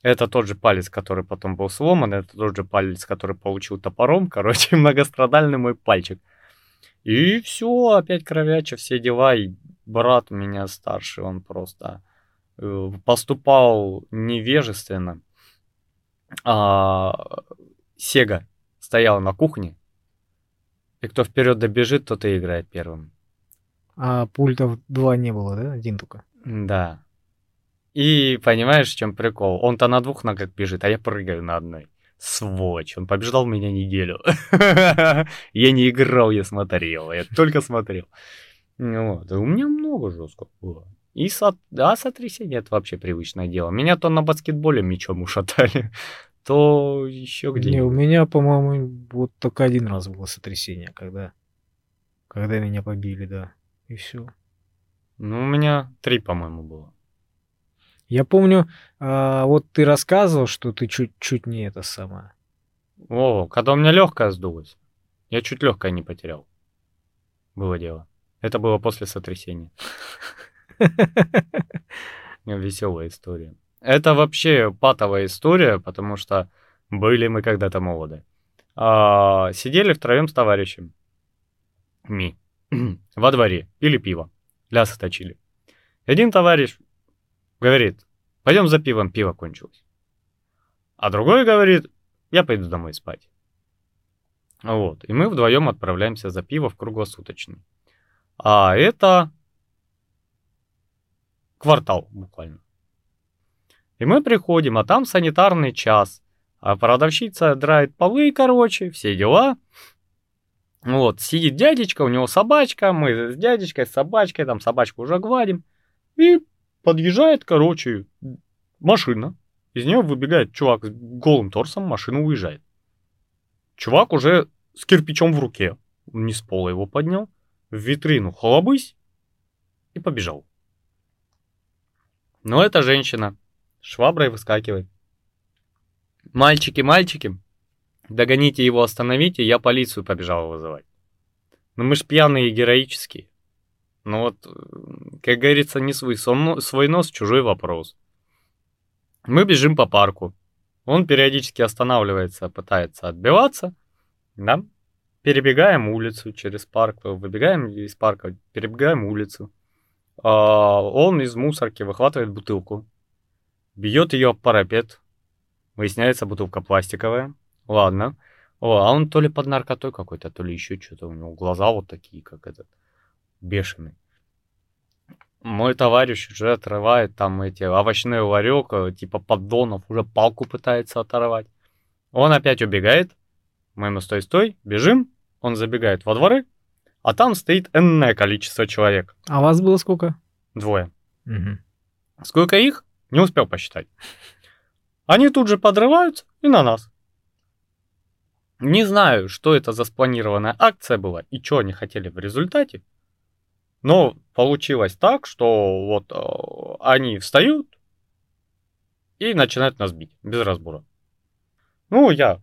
Это тот же палец, который потом был сломан, это тот же палец, который получил топором, короче, многострадальный мой пальчик. И все, опять кровяча, все дела, и брат у меня старший, он просто э, поступал невежественно. А, Сега стояла на кухне, и кто вперед добежит, тот и играет первым. А пультов два не было, да? Один только. Да. И понимаешь, в чем прикол? Он-то на двух ногах бежит, а я прыгаю на одной. Сволочь, он побеждал меня неделю. Я не играл, я смотрел, я только смотрел. Вот. У меня много жестко было. И со... да, сотрясение это вообще привычное дело. Меня то на баскетболе мячом ушатали, то еще Не, у меня, по-моему, вот только один раз было сотрясение, когда, когда меня побили, да. И все. Ну, у меня три, по-моему, было. Я помню, а, вот ты рассказывал, что ты чуть-чуть не это самое. О, когда у меня легкая сдулась, я чуть легкое не потерял. Было дело. Это было после сотрясения. Веселая история. Это вообще патовая история, потому что были мы когда-то молоды. А, сидели втроем с товарищем. Ми. Во дворе. Пили пиво. Лясы точили. Один товарищ говорит, пойдем за пивом, пиво кончилось. А другой говорит, я пойду домой спать. Вот. И мы вдвоем отправляемся за пиво в круглосуточный. А это квартал буквально. И мы приходим, а там санитарный час. А продавщица драет полы, короче, все дела. Вот, сидит дядечка, у него собачка, мы с дядечкой, с собачкой, там собачку уже гладим. И подъезжает, короче, машина. Из нее выбегает чувак с голым торсом, машина уезжает. Чувак уже с кирпичом в руке. Не с пола его поднял. В витрину холобысь и побежал. Но эта женщина шваброй выскакивает. Мальчики, мальчики, догоните его, остановите, я полицию побежал вызывать. Ну мы ж пьяные и героические. Ну вот, как говорится, не свой, сон- свой нос, чужой вопрос. Мы бежим по парку. Он периодически останавливается, пытается отбиваться. Да? Перебегаем улицу через парк, выбегаем из парка, перебегаем улицу. А, он из мусорки выхватывает бутылку, бьет ее об парапет. Выясняется, бутылка пластиковая. Ладно. О, а он то ли под наркотой какой-то, то ли еще что-то. У него глаза вот такие, как этот, бешеный. Мой товарищ уже отрывает там эти овощной ларек, э, типа поддонов, уже палку пытается оторвать. Он опять убегает. Мы ему стой-стой, бежим. Он забегает во дворы, а там стоит энное количество человек. А вас было сколько? Двое. Мгм. Сколько их? Не успел посчитать. Они тут же подрываются и на нас. Не знаю, что это за спланированная акция была и что они хотели в результате. Но получилось так, что вот э, они встают и начинают нас бить без разбора. Ну, я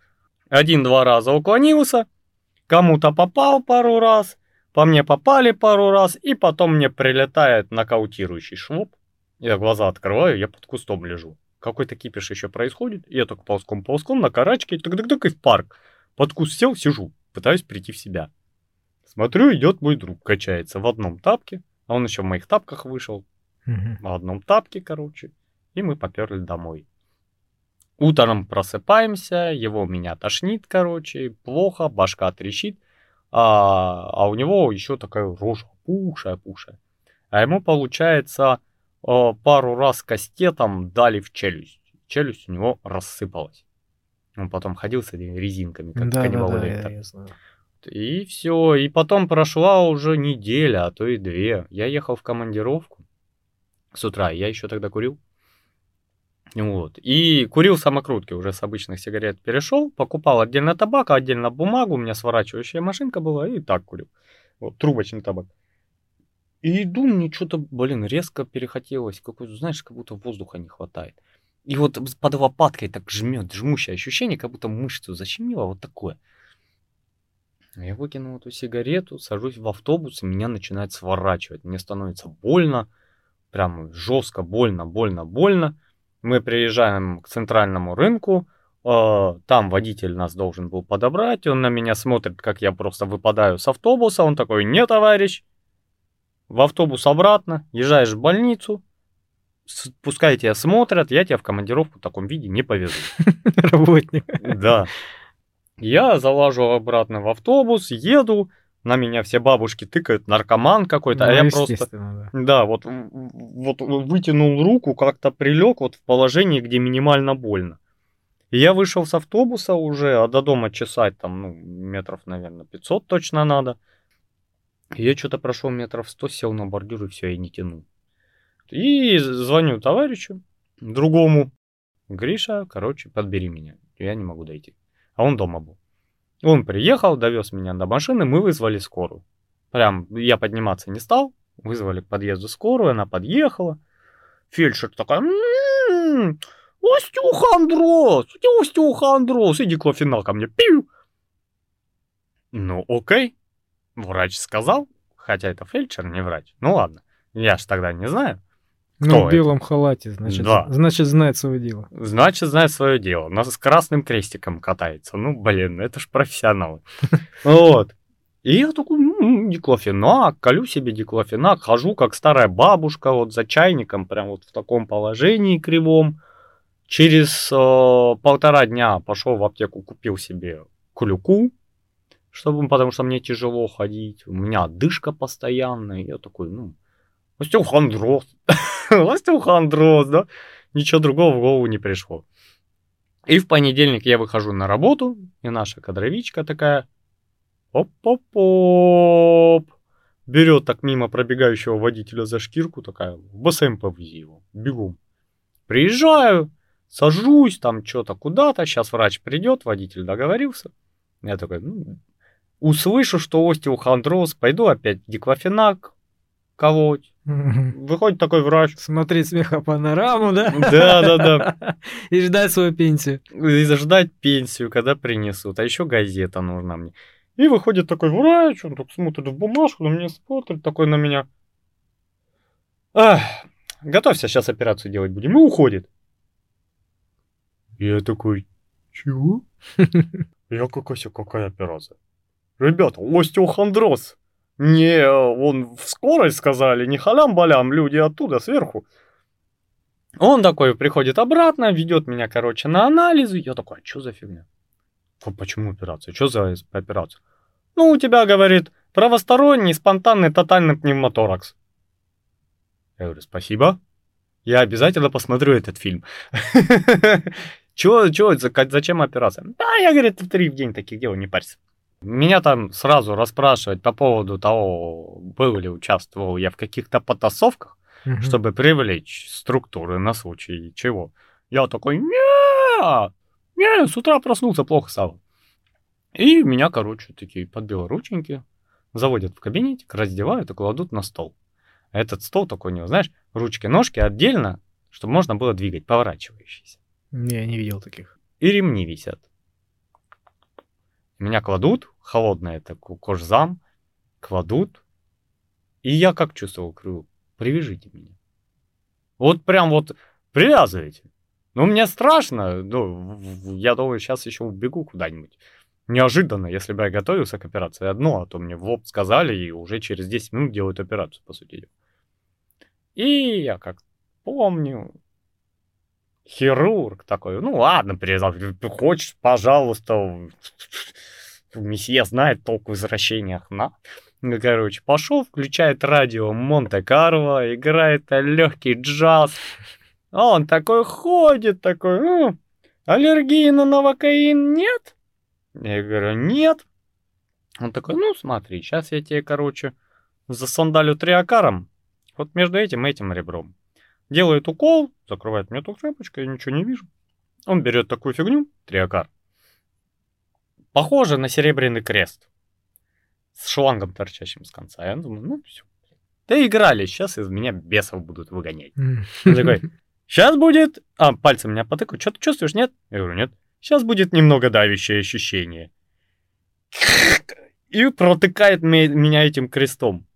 один-два раза уклонился, кому-то попал пару раз, по мне попали пару раз, и потом мне прилетает нокаутирующий швоп. Я глаза открываю, я под кустом лежу. Какой-то кипиш еще происходит, и я только ползком-ползком на карачке, так-так-так и в парк. Под куст сел, сижу, пытаюсь прийти в себя. Смотрю, идет мой друг, качается в одном тапке, а он еще в моих тапках вышел, Мгм. в одном тапке, короче, и мы поперли домой. Утром просыпаемся, его меня тошнит, короче, плохо, башка трещит, а, а у него еще такая рожа пушая-пушая. А ему, получается, пару раз кастетом дали в челюсть. Челюсть у него рассыпалась. Он потом ходил с этими резинками, как Да, да, каннибал да, Лектор. я, я знаю. И все. И потом прошла уже неделя, а то и две. Я ехал в командировку с утра, я еще тогда курил. Вот. И курил самокрутки, уже с обычных сигарет перешел, покупал отдельно табак, отдельно бумагу, у меня сворачивающая машинка была, и так курил. Вот, трубочный табак. И иду, мне что-то, блин, резко перехотелось, какой знаешь, как будто воздуха не хватает. И вот под лопаткой так жмет, жмущее ощущение, как будто мышцу защемило, вот такое. Я выкинул эту сигарету, сажусь в автобус, и меня начинает сворачивать. Мне становится больно, прям жестко больно, больно, больно. Мы приезжаем к центральному рынку, э, там водитель нас должен был подобрать, он на меня смотрит, как я просто выпадаю с автобуса, он такой, не, товарищ, в автобус обратно, езжаешь в больницу, пускай тебя смотрят, я тебя в командировку в таком виде не повезу. Работник. Да. Я залажу обратно в автобус, еду, на меня все бабушки тыкают, наркоман какой-то, Ну, а я просто... да. Да, вот, вот вытянул руку, как-то прилег вот в положении, где минимально больно. И я вышел с автобуса уже, а до дома чесать там, ну, метров, наверное, 500 точно надо. Я что-то прошел метров 100, сел на бордюр и все, я не тянул. И звоню товарищу, другому. Гриша, короче, подбери меня. Я не могу дойти. А он дома был. Он приехал, довез меня до машины, мы вызвали скорую. Прям я подниматься не стал, вызвали к подъезду скорую, она подъехала. Фельдшер такая, «М-м-м, остеохондроз, остеохондроз, иди клофенал ко мне, пиу. Ну, окей, врач сказал, хотя это фельдшер, не врач. Ну ладно, я ж тогда не знаю. Ну, Кто в белом халате, значит, Да. значит, знает свое дело. Значит, знает свое дело. Нас с красным крестиком катается. Ну, блин, это ж профессионалы. Вот. И я такой, ну, диклофенак, колю себе диклофенак, хожу как старая бабушка вот за чайником, прям вот в таком положении кривом. Через э, полтора дня пошел в аптеку, купил себе клюку, чтобы, потому что мне тяжело ходить. У меня отдышка постоянная. Я такой, ну, остеохондроз. Остеохондроз, да? Ничего другого в голову не пришло. И в понедельник я выхожу на работу, и наша кадровичка такая, оп-оп-оп, берет так мимо пробегающего водителя за шкирку, такая, в бассейн повези его, бегом. Приезжаю, сажусь там что-то куда-то, сейчас врач придет, водитель договорился. Я такой, ну, услышу, что остеохондроз, пойду опять диклофенак колоть. Выходит такой врач. Смотреть смехопанораму, да? Да, да, да. И ждать свою пенсию. И ждать пенсию, когда принесут. А еще газета нужна мне. И выходит такой врач, он так смотрит в бумажку, на меня смотрит, такой на меня. Ах, готовься, сейчас операцию делать будем. И уходит. Я такой, чего? Я какая какая операция? Ребята, остеохондроз. Не, он в скорость сказали, не халям-балям, люди оттуда, сверху. Он такой приходит обратно, ведет меня, короче, на анализы. Я такой, а что за фигня? «А Почему операция? Что за операция? Ну, у тебя, говорит, правосторонний, спонтанный, тотальный пневмоторакс. Я говорю, спасибо. Я обязательно посмотрю этот фильм. Чего, чего, зачем операция? Да, я, говорит, в три в день таких дел, не парься. Меня там сразу расспрашивать по поводу того, был ли участвовал я в каких-то потасовках, Мгм. чтобы привлечь структуры на случай чего. Я такой, не, не, с утра проснулся, плохо стало. И меня, короче, такие под белорученьки заводят в кабинетик, раздевают и кладут на стол. Этот стол такой, у него, знаешь, ручки-ножки отдельно, чтобы можно было двигать, поворачивающиеся. Я не видел таких. И ремни висят. Меня кладут, холодное это ко- кожзам, кладут. И я как чувствовал, говорю, привяжите меня. Вот прям вот привязывайте. Ну, мне страшно. Ну, я думаю, сейчас еще убегу куда-нибудь. Неожиданно, если бы я готовился к операции, одно, а то мне в лоб сказали, и уже через 10 минут делают операцию, по сути. И я как помню, хирург такой, ну ладно, привязал, хочешь, пожалуйста, месье знает толк в извращениях, на. Ну, короче, пошел, включает радио Монте-Карло, играет легкий джаз. А он такой ходит, такой, «Ну, аллергии на новокаин нет? Я говорю, нет. Он такой, ну смотри, сейчас я тебе, короче, засандалю триакаром, вот между этим и этим ребром. делает укол, закрывает мне эту тряпочку, я ничего не вижу. Он берет такую фигню, триакар, похоже на серебряный крест с шлангом, торчащим с конца. Я думаю, ну все. Да играли, сейчас из меня бесов будут выгонять. Он такой, сейчас будет... А, пальцем меня потыкают. Что ты чувствуешь, нет? Я говорю, нет. Сейчас будет немного давящее ощущение. И протыкает меня этим крестом.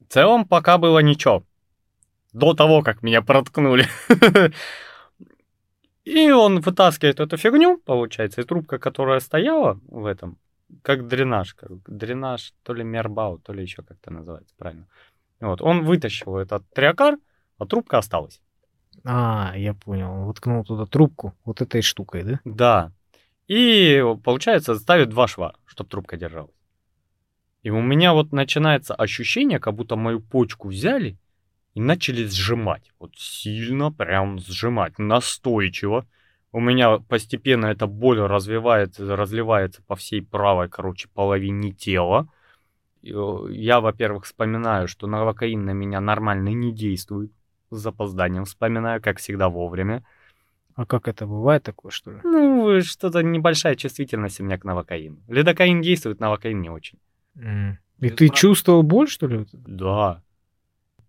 В целом пока было ничего. До того, как меня проткнули. И он вытаскивает эту фигню, получается, и трубка, которая стояла в этом, как дренаж, как дренаж, то ли мербау, то ли еще как-то называется, правильно. Вот, он вытащил этот триакар, а трубка осталась. А, я понял. Воткнул туда трубку вот этой штукой, да? Да. И, получается, ставит два шва, чтобы трубка держалась. И у меня вот начинается ощущение, как будто мою почку взяли и начали сжимать. Вот сильно прям сжимать, настойчиво. У меня постепенно эта боль развивается, разливается по всей правой, короче, половине тела. Я, во-первых, вспоминаю, что новокаин на меня нормально не действует. С запозданием вспоминаю, как всегда, вовремя. А как это бывает такое, что ли? Ну, что-то небольшая чувствительность у меня к новокаину. Лидокаин действует, новокаин не очень. Mm. И ты прав... чувствовал боль, что ли? Да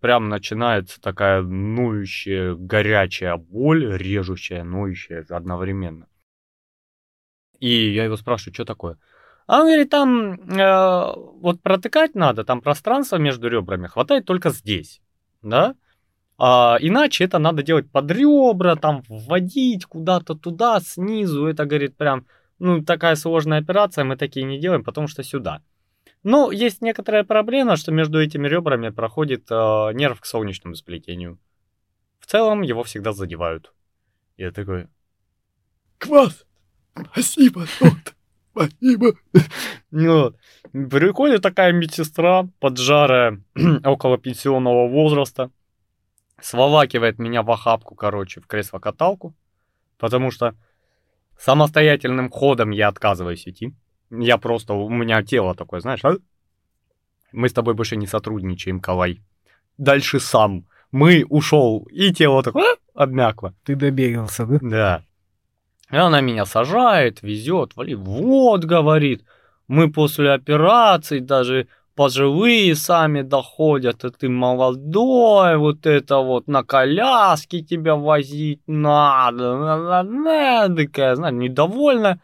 прям начинается такая ноющая, горячая боль, режущая, ноющая одновременно. И я его спрашиваю, что такое? А он говорит, там э, вот протыкать надо, там пространство между ребрами хватает только здесь, да? А, иначе это надо делать под ребра, там вводить куда-то туда, снизу. Это, говорит, прям, ну, такая сложная операция, мы такие не делаем, потому что сюда. Ну, есть некоторая проблема, что между этими ребрами проходит э, нерв к солнечному сплетению. В целом его всегда задевают. Я такой... Квас! Спасибо, доктор! Спасибо! Ну. Приходит такая медсестра, поджарая, около пенсионного возраста, сволакивает меня в охапку, короче, в кресло-каталку, потому что самостоятельным ходом я отказываюсь идти. Я просто, у меня тело такое, знаешь, а? мы с тобой больше не сотрудничаем, Калай. Дальше сам. Мы ушел, и тело такое а? обмякло. Ты добегался, да? Да. И она меня сажает, везет, вали, вот, говорит, мы после операции даже пожилые сами доходят, а ты молодой, вот это вот на коляске тебя возить надо, надо, надо, такая, знаешь, недовольная.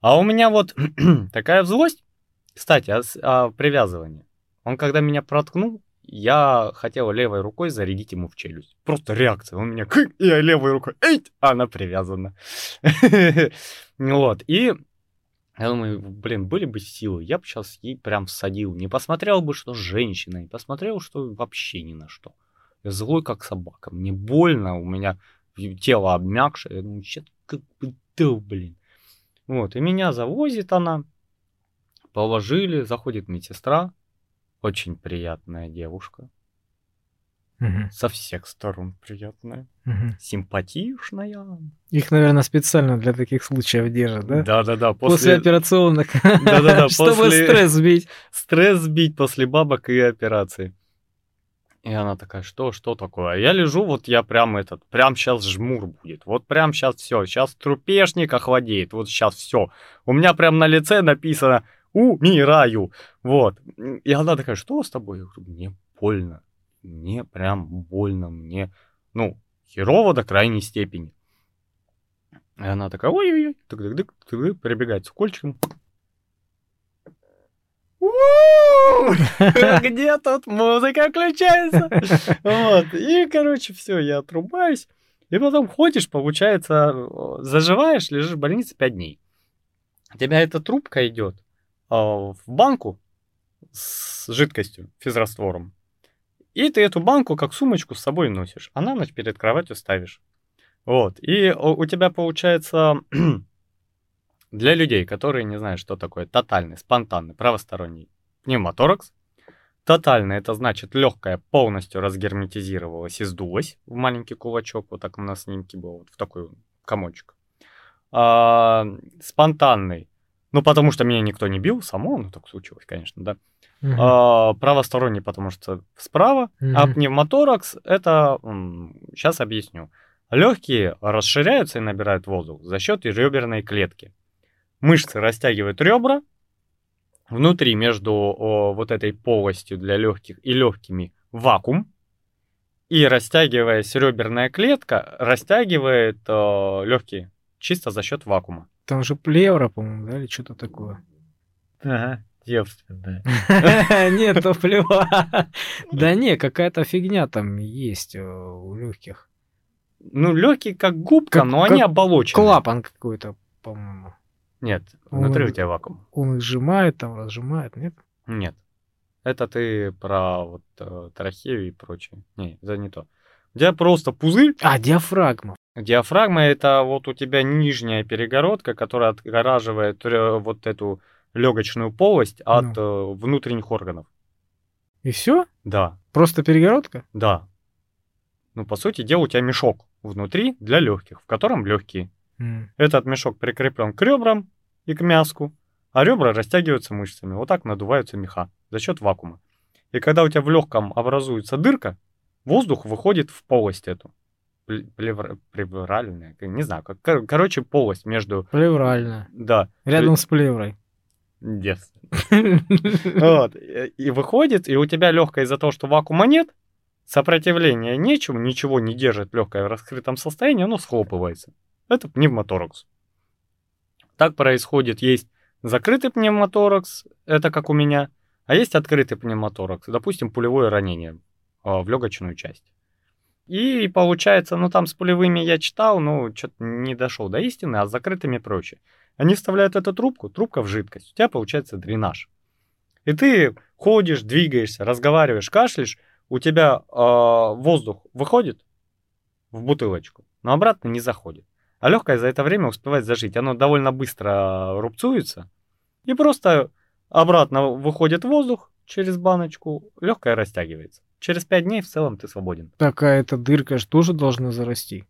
А у меня вот такая злость. Кстати, о, о привязывании. Он когда меня проткнул, я хотел левой рукой зарядить ему в челюсть. Просто реакция. Он меня как я левой рукой, эй, она привязана. Вот. И я думаю, блин, были бы силы, я бы сейчас ей прям всадил. Не посмотрел бы, что женщина, не посмотрел, что вообще ни на что. Я злой, как собака. Мне больно, у меня тело обмякшее. Я думаю, что как бы, да, блин. Вот, и меня завозит она, положили, заходит медсестра, очень приятная девушка, Угу. со всех сторон приятная, Угу. симпатичная. Их, наверное, специально для таких случаев держат, да? Да-да-да, После после, операционных. Да-да-да, Чтобы после- стресс сбить. стресс сбить после бабок и операции. И она такая, что, что такое? А я лежу, вот я прям этот, прям сейчас жмур будет. Вот прям сейчас все, сейчас трупешник охладеет, вот сейчас все. У меня прям на лице написано «Умираю». Вот. И она такая, что с тобой? Я говорю, мне больно. Мне прям больно, мне, ну, херово до крайней степени. И она такая, ой-ой-ой, прибегает с кольчиком. Где тут музыка включается? Вот. И, короче, все, я отрубаюсь. И потом ходишь, получается, заживаешь, лежишь в больнице 5 дней. У тебя эта трубка идет в банку с жидкостью, физраствором. И ты эту банку как сумочку с собой носишь, а на ночь перед кроватью ставишь. Вот. И у тебя получается для людей, которые не знают, что такое тотальный, спонтанный, правосторонний пневмоторакс. Тотальный это значит легкая полностью разгерметизировалась и сдулась в маленький кулачок, вот так у нас снимки было, вот в такой комочек. А, спонтанный Ну, потому что меня никто не бил, само, ну, так случилось, конечно, да. Мгм. А, правосторонний, потому что справа, а Мгм. пневмоторакс это, сейчас объясню. Легкие расширяются и набирают воздух за счет реберной клетки. Мышцы растягивают ребра, внутри между о, вот этой полостью для легких и легкими вакуум, и растягиваясь реберная клетка растягивает легкие чисто за счет вакуума. Там же плевра, по-моему, да, или что-то такое. Ага, девственная. Нет, то плева. Да не, какая-то фигня там есть э, у легких. Ну, легкие как губка, но они оболочены. Клапан какой-то, по-моему. Нет, Он- внутри у тебя вакуум. Он их сжимает, там разжимает, нет? Нет. Это ты про вот э, трахею и прочее. Не, это не то. У тебя просто пузырь. А, диафрагма. Диафрагма это вот у тебя нижняя перегородка, которая отгораживает э, вот эту легочную полость от э, внутренних органов. И все? Да, Просто перегородка? да. Ну, по сути дела, у тебя мешок внутри для легких, в котором легкие. Этот мешок прикреплен к ребрам и к мяску, а ребра растягиваются мышцами. Вот так надуваются меха за счет вакуума. И когда у тебя в легком образуется дырка, воздух выходит в полость эту. Пле- плевра- Плевральная, не знаю, как, кор- короче, полость между, Плеврально. да, Рядом с плеврой. девственно. Вот. И выходит, и у тебя легкое из-за того, что вакуума нет, сопротивления нечему, ничего не держит легкое в раскрытом состоянии, оно схлопывается. Это пневмоторакс. Так происходит. Есть закрытый пневмоторакс, это как у меня, а есть открытый пневмоторакс, допустим, пулевое ранение а, в легочную часть. И получается, ну там с пулевыми я читал, но что-то не дошел до истины, а с закрытыми проще. Они вставляют эту трубку, трубка в жидкость, у тебя получается дренаж. И ты ходишь, двигаешься, разговариваешь, кашляешь, у тебя а, воздух выходит в бутылочку, но обратно не заходит. А легкое за это время успевает зажить. Оно довольно быстро рубцуется. И просто обратно выходит воздух через баночку, легкое растягивается. Через 5 дней в целом ты свободен. Такая эта дырка же тоже должна зарасти.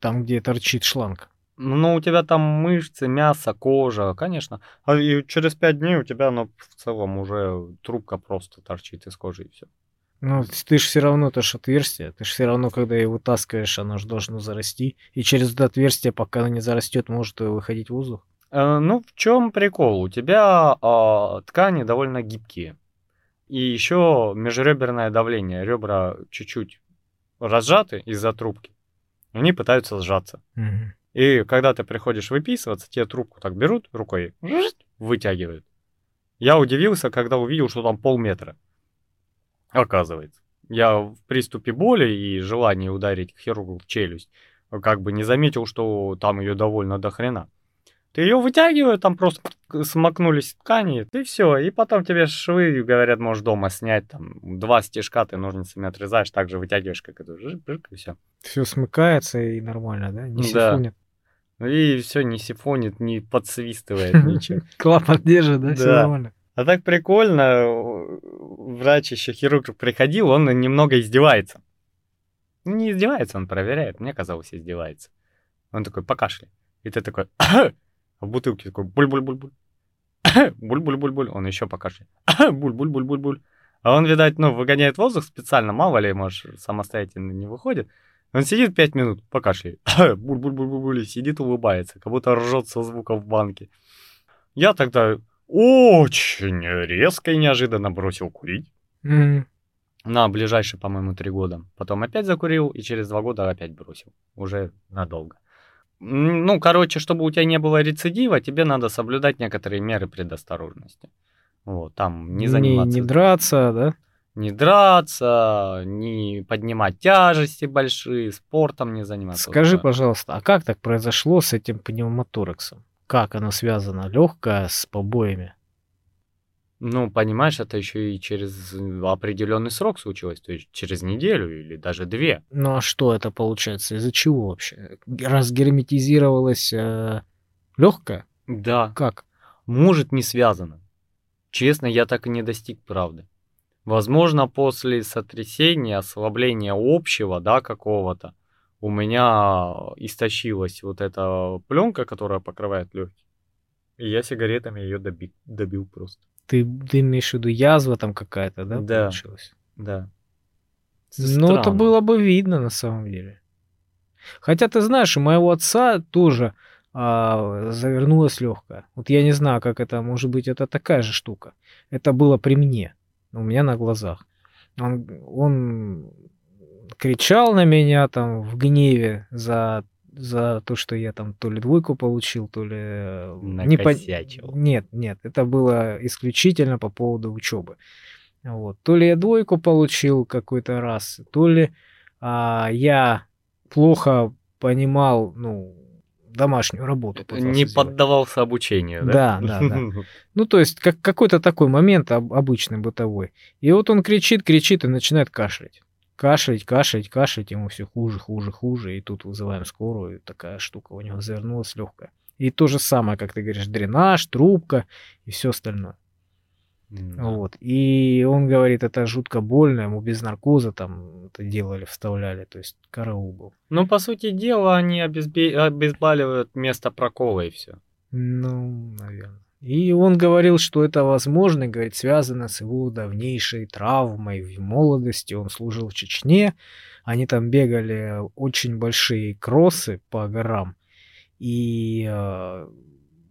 Там, где торчит шланг. Ну, у тебя там мышцы, мясо, кожа, конечно. А и через 5 дней у тебя оно в целом уже трубка просто торчит из кожи и все. Ну, ты же все равно, это ж отверстие. Ты же все равно, когда ее вытаскиваешь, оно же должно зарасти. И через это отверстие, пока оно не зарастет, может э, выходить воздух. Э, ну, в чем прикол? У тебя а, ткани довольно гибкие. И еще межреберное давление. Ребра чуть-чуть разжаты из-за трубки. Они пытаются сжаться. Мгм. И когда ты приходишь выписываться, тебе трубку так берут рукой, вытягивают. Я удивился, когда увидел, что там полметра. Оказывается. Я в приступе боли и желания ударить хирургу в челюсть, как бы не заметил, что там ее довольно до хрена. Ты ее вытягивают, там просто смакнулись ткани, и все. И потом тебе швы, говорят, можешь дома снять, там, два стежка ты ножницами отрезаешь, так же вытягиваешь, как это, жик-жик, и все. Все смыкается и нормально, да? Не Да. сифонит. И все не сифонит, не подсвистывает, ничего. Клапан держит, да? Все нормально. А так прикольно, врач еще хирург приходил, он немного издевается. Не издевается, он проверяет, мне казалось, издевается. Он такой, покашляй. И ты такой, а в бутылке такой, буль-буль-буль-буль. Буль-буль-буль-буль. Он еще покашляет. Буль-буль-буль-буль-буль. А он, видать, ну, выгоняет воздух специально, мало ли, может, самостоятельно не выходит. Он сидит пять минут, покашляет. Буль-буль-буль-буль. и Сидит, улыбается, как будто ржет со звука в банке. Я тогда очень резко и неожиданно бросил курить. Мгм. На ближайшие, по-моему, три года. Потом опять закурил и через два года опять бросил. Уже надолго. Ну, короче, чтобы у тебя не было рецидива, тебе надо соблюдать некоторые меры предосторожности. Вот, там не заниматься, Не, драться, да? не драться, не поднимать тяжести большие, спортом не заниматься. Скажи, пожалуйста, а как так произошло с этим пневмотораксом? Как оно связано? Легкое с побоями? Ну, понимаешь, это еще и через определенный срок случилось, то есть через неделю или даже две. Ну а что это получается? Из-за чего вообще? Разгерметизировалось легкое? Да, Как? может, не связано. Честно, я так и не достиг правды. Возможно, после сотрясения, ослабления общего, да, какого-то, у меня истощилась вот эта пленка, которая покрывает легкие. И я сигаретами ее доби- добил просто. Ты, ты имеешь в виду язва там какая-то, да, Да. получилась? Да. Ну, это Странно. было бы видно на самом деле. Хотя ты знаешь, у моего отца тоже а, завернулась легкая. Вот я не знаю, как это, может быть, это такая же штука. Это было при мне, у меня на глазах. Он, он кричал на меня там в гневе за, за то, что я там то ли двойку получил, то ли... э, не по- Накосячил. Нет, нет, это было исключительно по поводу учебы. Вот. То ли я двойку получил какой-то раз, то ли а, я плохо понимал, ну, домашнюю работу. Не сделать. поддавался обучению, да? Да, да, да. Ну, то есть, как какой-то такой момент об- обычный, бытовой. И вот он кричит, кричит и начинает кашлять. Кашлять, кашлять, кашлять, ему все хуже, хуже, хуже. И тут вызываем скорую, такая штука у него завернулась легкая. И то же самое, как ты говоришь, дренаж, трубка и все остальное. Да. Вот. И он говорит, это жутко больно, ему без наркоза там это делали, вставляли, то есть караул был. Ну, по сути дела, они обезбе- обезболивают место прокола и все. Ну, наверное. И он говорил, что это возможно, говорит, связано с его давнейшей травмой в молодости. Он служил в Чечне, они там бегали очень большие кроссы по горам, и э,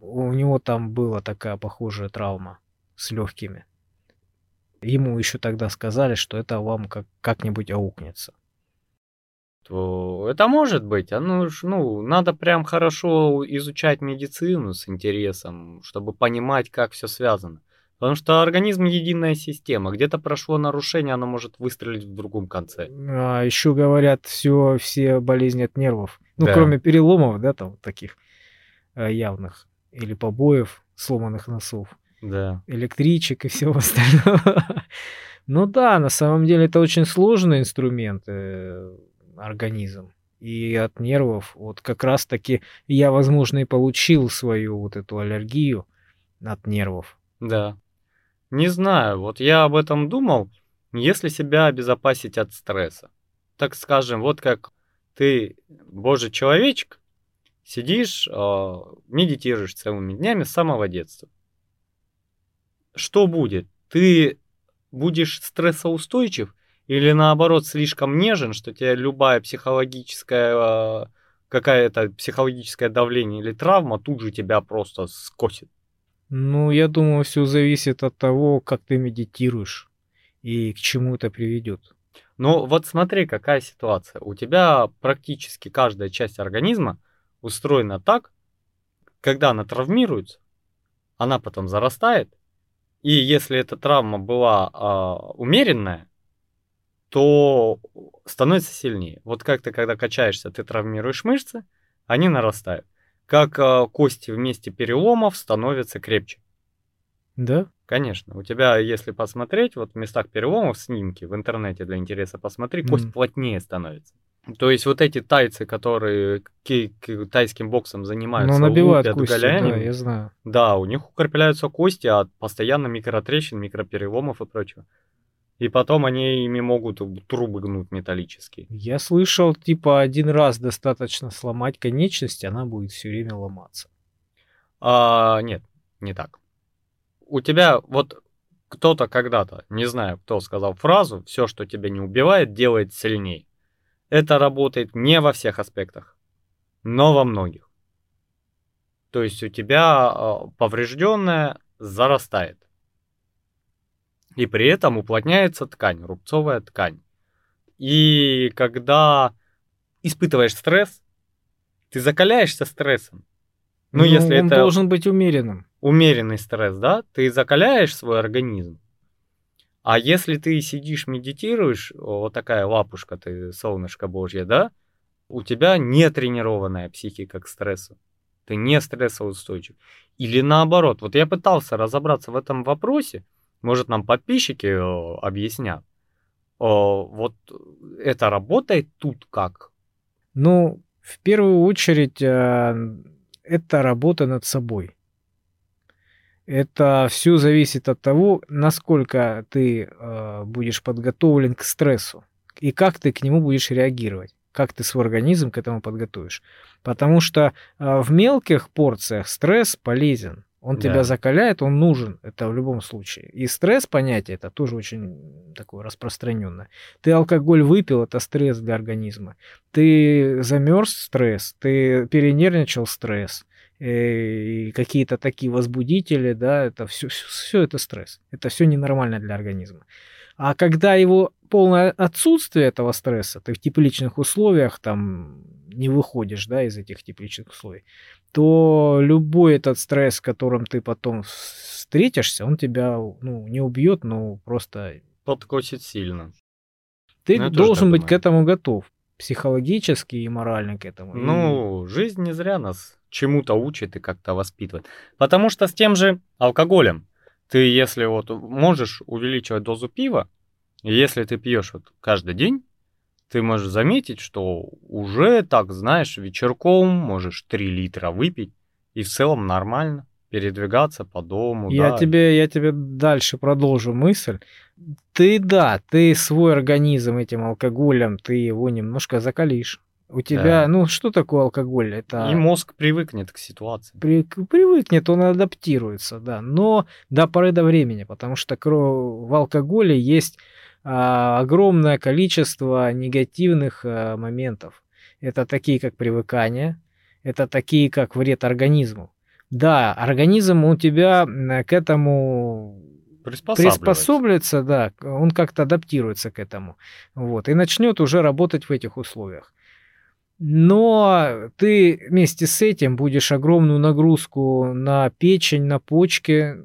у него там была такая похожая травма с легкими. Ему еще тогда сказали, что это вам как- как-нибудь аукнется. То это может быть. Ну, ж- ну, надо прям хорошо изучать медицину с интересом, чтобы понимать, как все связано. Потому что организм единая система. Где-то прошло нарушение, оно может выстрелить в другом конце. А еще говорят, все, все болезни от нервов. Ну, Да. кроме переломов, да, там таких э, явных. Или побоев, сломанных носов, Да. электричек и всего остального. Ну да, на самом деле это очень сложный инструмент, э, организм. И от нервов, вот как раз таки я, возможно, и получил свою вот эту аллергию от нервов. Да. Не знаю, вот я об этом думал, если себя обезопасить от стресса. Так скажем, вот как ты, божий человечек, сидишь, э, медитируешь целыми днями с самого детства. Что будет? Ты будешь стрессоустойчив или наоборот слишком нежен, что тебе любая психологическая э, какая-то психологическое давление или травма тут же тебя просто скосит. Ну, я думаю, все зависит от того, как ты медитируешь и к чему это приведет. Ну, вот смотри, какая ситуация. У тебя практически каждая часть организма устроена так, когда она травмируется, она потом зарастает, и если эта травма была а, умеренная, то становится сильнее. Вот как ты, когда качаешься, ты травмируешь мышцы, они нарастают. Как а, кости в месте переломов становятся крепче. Да? Конечно, у тебя, если посмотреть, вот в местах переломов снимки в интернете для интереса посмотри, кость Мгм. плотнее становится. То есть вот эти тайцы, которые ки- тайским боксом Но занимаются, набивают лупят кости, да, я знаю. да, у них укрепляются кости от постоянно микротрещин, микропереломов и прочего. И потом они ими могут трубы гнуть металлические. Я слышал, типа, один раз достаточно сломать конечность, она будет все время ломаться. А, нет, не так. У тебя вот кто-то когда-то, не знаю, кто сказал фразу, все, что тебя не убивает, делает сильней. Это работает не во всех аспектах, но во многих. То есть у тебя а, поврежденная зарастает. И при этом уплотняется ткань, рубцовая ткань. И когда испытываешь стресс, ты закаляешься стрессом. Ну, если он это должен быть умеренным. умеренный стресс, да, ты закаляешь свой организм. А если ты сидишь, медитируешь, вот такая лапушка ты, солнышко божье, да, у тебя не тренированная психика к стрессу. Ты не стрессоустойчив. Или наоборот, вот я пытался разобраться в этом вопросе, может нам подписчики э, объяснят. О, вот это работает тут как? Ну, в первую очередь, э, это работа над собой. Это все зависит от того, насколько ты э, будешь подготовлен к стрессу и как ты к нему будешь реагировать, как ты свой организм к этому подготовишь. Потому что э, в мелких порциях стресс полезен. Он Да. тебя закаляет, он нужен, это в любом случае. И стресс понятие, это тоже очень такое распространенное. Ты алкоголь выпил, это стресс для организма. Ты замерз, стресс. Ты перенервничал, стресс. Э, И какие-то такие возбудители, да, это все, все это стресс. Это все ненормально для организма. А когда его полное отсутствие этого стресса, ты в тепличных условиях там не выходишь, да, из этих тепличных условий, то любой этот стресс, с которым ты потом встретишься, он тебя, ну, не убьет, но просто Подкосит сильно. ты Ну, должен быть думаю. к этому готов, психологически и морально к этому. И- Ну, жизнь не зря нас чему-то учит и как-то воспитывает. Потому что с тем же алкоголем ты, если вот можешь увеличивать дозу пива, и если ты пьешь вот каждый день, ты можешь заметить, что уже так, знаешь, вечерком можешь 3 литра выпить, и в целом нормально передвигаться по дому. Я да. тебе, я тебе дальше продолжу мысль. Ты, да, ты свой организм этим алкоголем, ты его немножко закалишь. У тебя, Да. ну, что такое алкоголь? Это И мозг привыкнет к ситуации. при- привыкнет, он адаптируется, да, но до поры до времени, потому что в алкоголе есть огромное количество негативных а, моментов. Это такие, как привыкание, это такие, как вред организму. Да, организм у тебя к этому Приспосабливается. приспособится, да, он как-то адаптируется к этому, вот, и начнет уже работать в этих условиях. Но ты вместе с этим будешь огромную нагрузку на печень, на почки.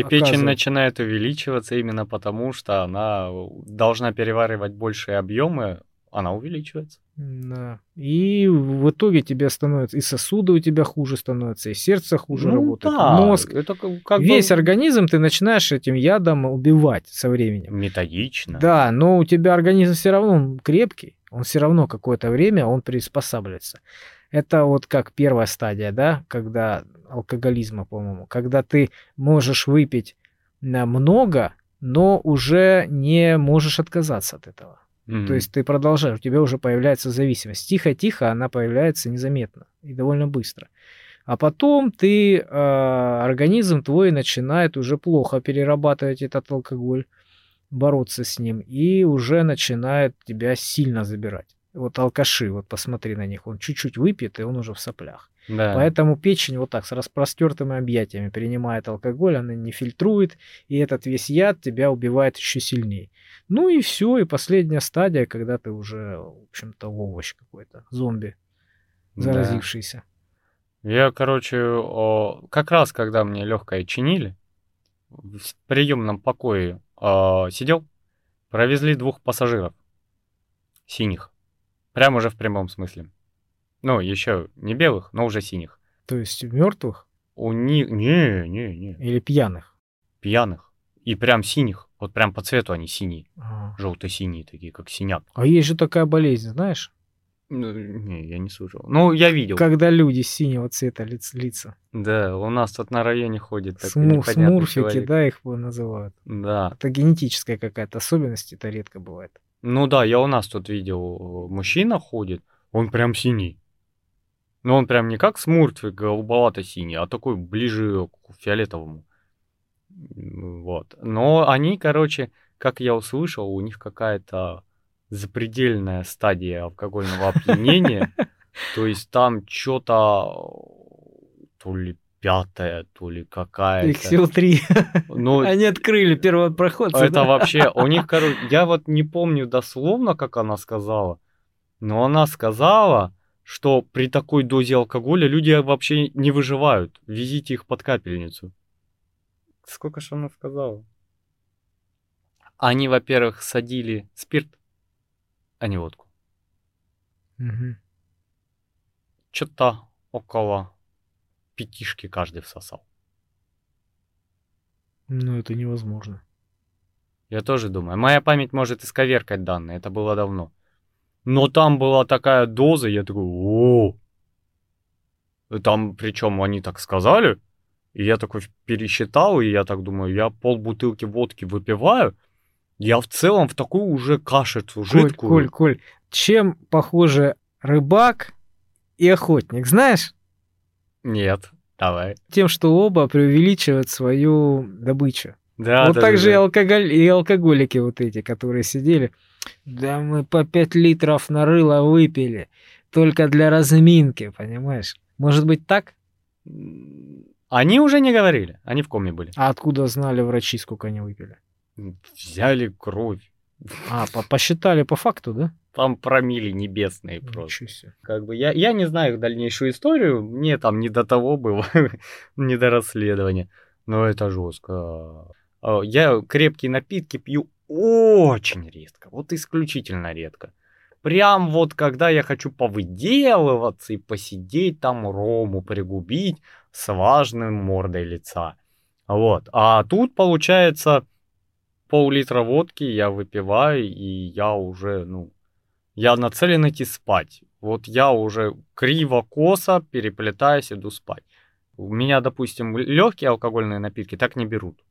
И печень начинает увеличиваться именно потому, что она должна переваривать большие объемы, она увеличивается. Да. И в итоге тебе становится, и сосуды у тебя хуже становятся, и сердце хуже Ну работает, да, мозг. Это как, Весь бы организм ты начинаешь этим ядом убивать со временем. методично. Да, но у тебя организм все равно крепкий, он все равно какое-то время он приспосабливается. Это вот как первая стадия, да, когда алкоголизма, по-моему, когда ты можешь выпить на много, но уже не можешь отказаться от этого. Мгм. То есть ты продолжаешь, у тебя уже появляется зависимость. Тихо-тихо она появляется незаметно и довольно быстро. А потом ты, э, организм твой начинает уже плохо перерабатывать этот алкоголь, бороться с ним, и уже начинает тебя сильно забирать. Вот алкаши, вот посмотри на них, он чуть-чуть выпьет, и он уже в соплях. Да. Поэтому печень вот так с распростертыми объятиями принимает алкоголь, она не фильтрует, и этот весь яд тебя убивает еще сильнее. Ну и все, и последняя стадия, когда ты уже, в общем-то, овощ какой-то, зомби, Да. заразившийся. Я, короче, о, как раз когда мне легкое чинили, в приемном покое а, сидел, провезли двух пассажиров синих. Прямо уже в прямом смысле. Ну, еще не белых, но уже синих. То есть мертвых У них... Не, не, не. или пьяных. Пьяных. И прям синих. Вот прям по цвету они синие. А. Желто-синие такие, как синяк. А есть же такая болезнь, знаешь? Ну, Не, я не слышал. Ну, я видел. Когда люди синего цвета лиц, лица. Да, у нас тут на районе ходит такой Сму- непонятный смурфики, человек. да, их называют. Да. Это генетическая какая-то особенность, это редко бывает. Ну да, я у нас тут видел, мужчина ходит, он прям синий. Но он прям не как смурфик голубовато-синий, а такой ближе к фиолетовому. Вот. Но они, короче, как я услышал, у них какая-то запредельная стадия алкогольного опьянения. То есть там что-то то ли пятая, то ли Их какая-то. сил три. Ну, Они открыли первопроходца. это да? вообще, у них, короче, я вот не помню дословно, как она сказала, но она сказала, что при такой дозе алкоголя люди вообще не выживают. Везите их под капельницу. Сколько же она сказала? Они, во-первых, садили спирт, а не водку. Мгм. Что-то около пятишки каждый всосал. Ну, это невозможно. Я тоже думаю. Моя память может исковеркать данные, это было давно. Но там была такая доза, я такой, о Там, причем они так сказали, и я такой пересчитал, и я так думаю, я пол бутылки водки выпиваю, я в целом в такую уже кашицу Коль, жидкую. Коль, Коль, чем похожи рыбак и охотник, знаешь? Нет. Давай. Тем, что оба преувеличивают свою добычу. Да, вот да, так да, же и, да. алкоголь, и алкоголики вот эти, которые сидели. Да мы по 5 литров на рыло выпили. Только для разминки, понимаешь? Может быть так? Они уже не говорили, они в коме были. А откуда знали врачи, сколько они выпили? Взяли кровь. А, по- посчитали по факту, да? Там промили небесные просто. Как бы я, я не знаю их дальнейшую историю, мне там не до того было, не до расследования. Но это жестко. А, Я крепкие напитки пью очень редко, вот исключительно редко. Прям вот когда я хочу повыделываться и посидеть там рому пригубить с важным мордой лица. Вот. А тут получается пол-литра водки я выпиваю, и я уже, ну, я нацелен идти спать. Вот я уже криво-косо переплетаясь, иду спать. У меня, допустим, легкие алкогольные напитки так не берут.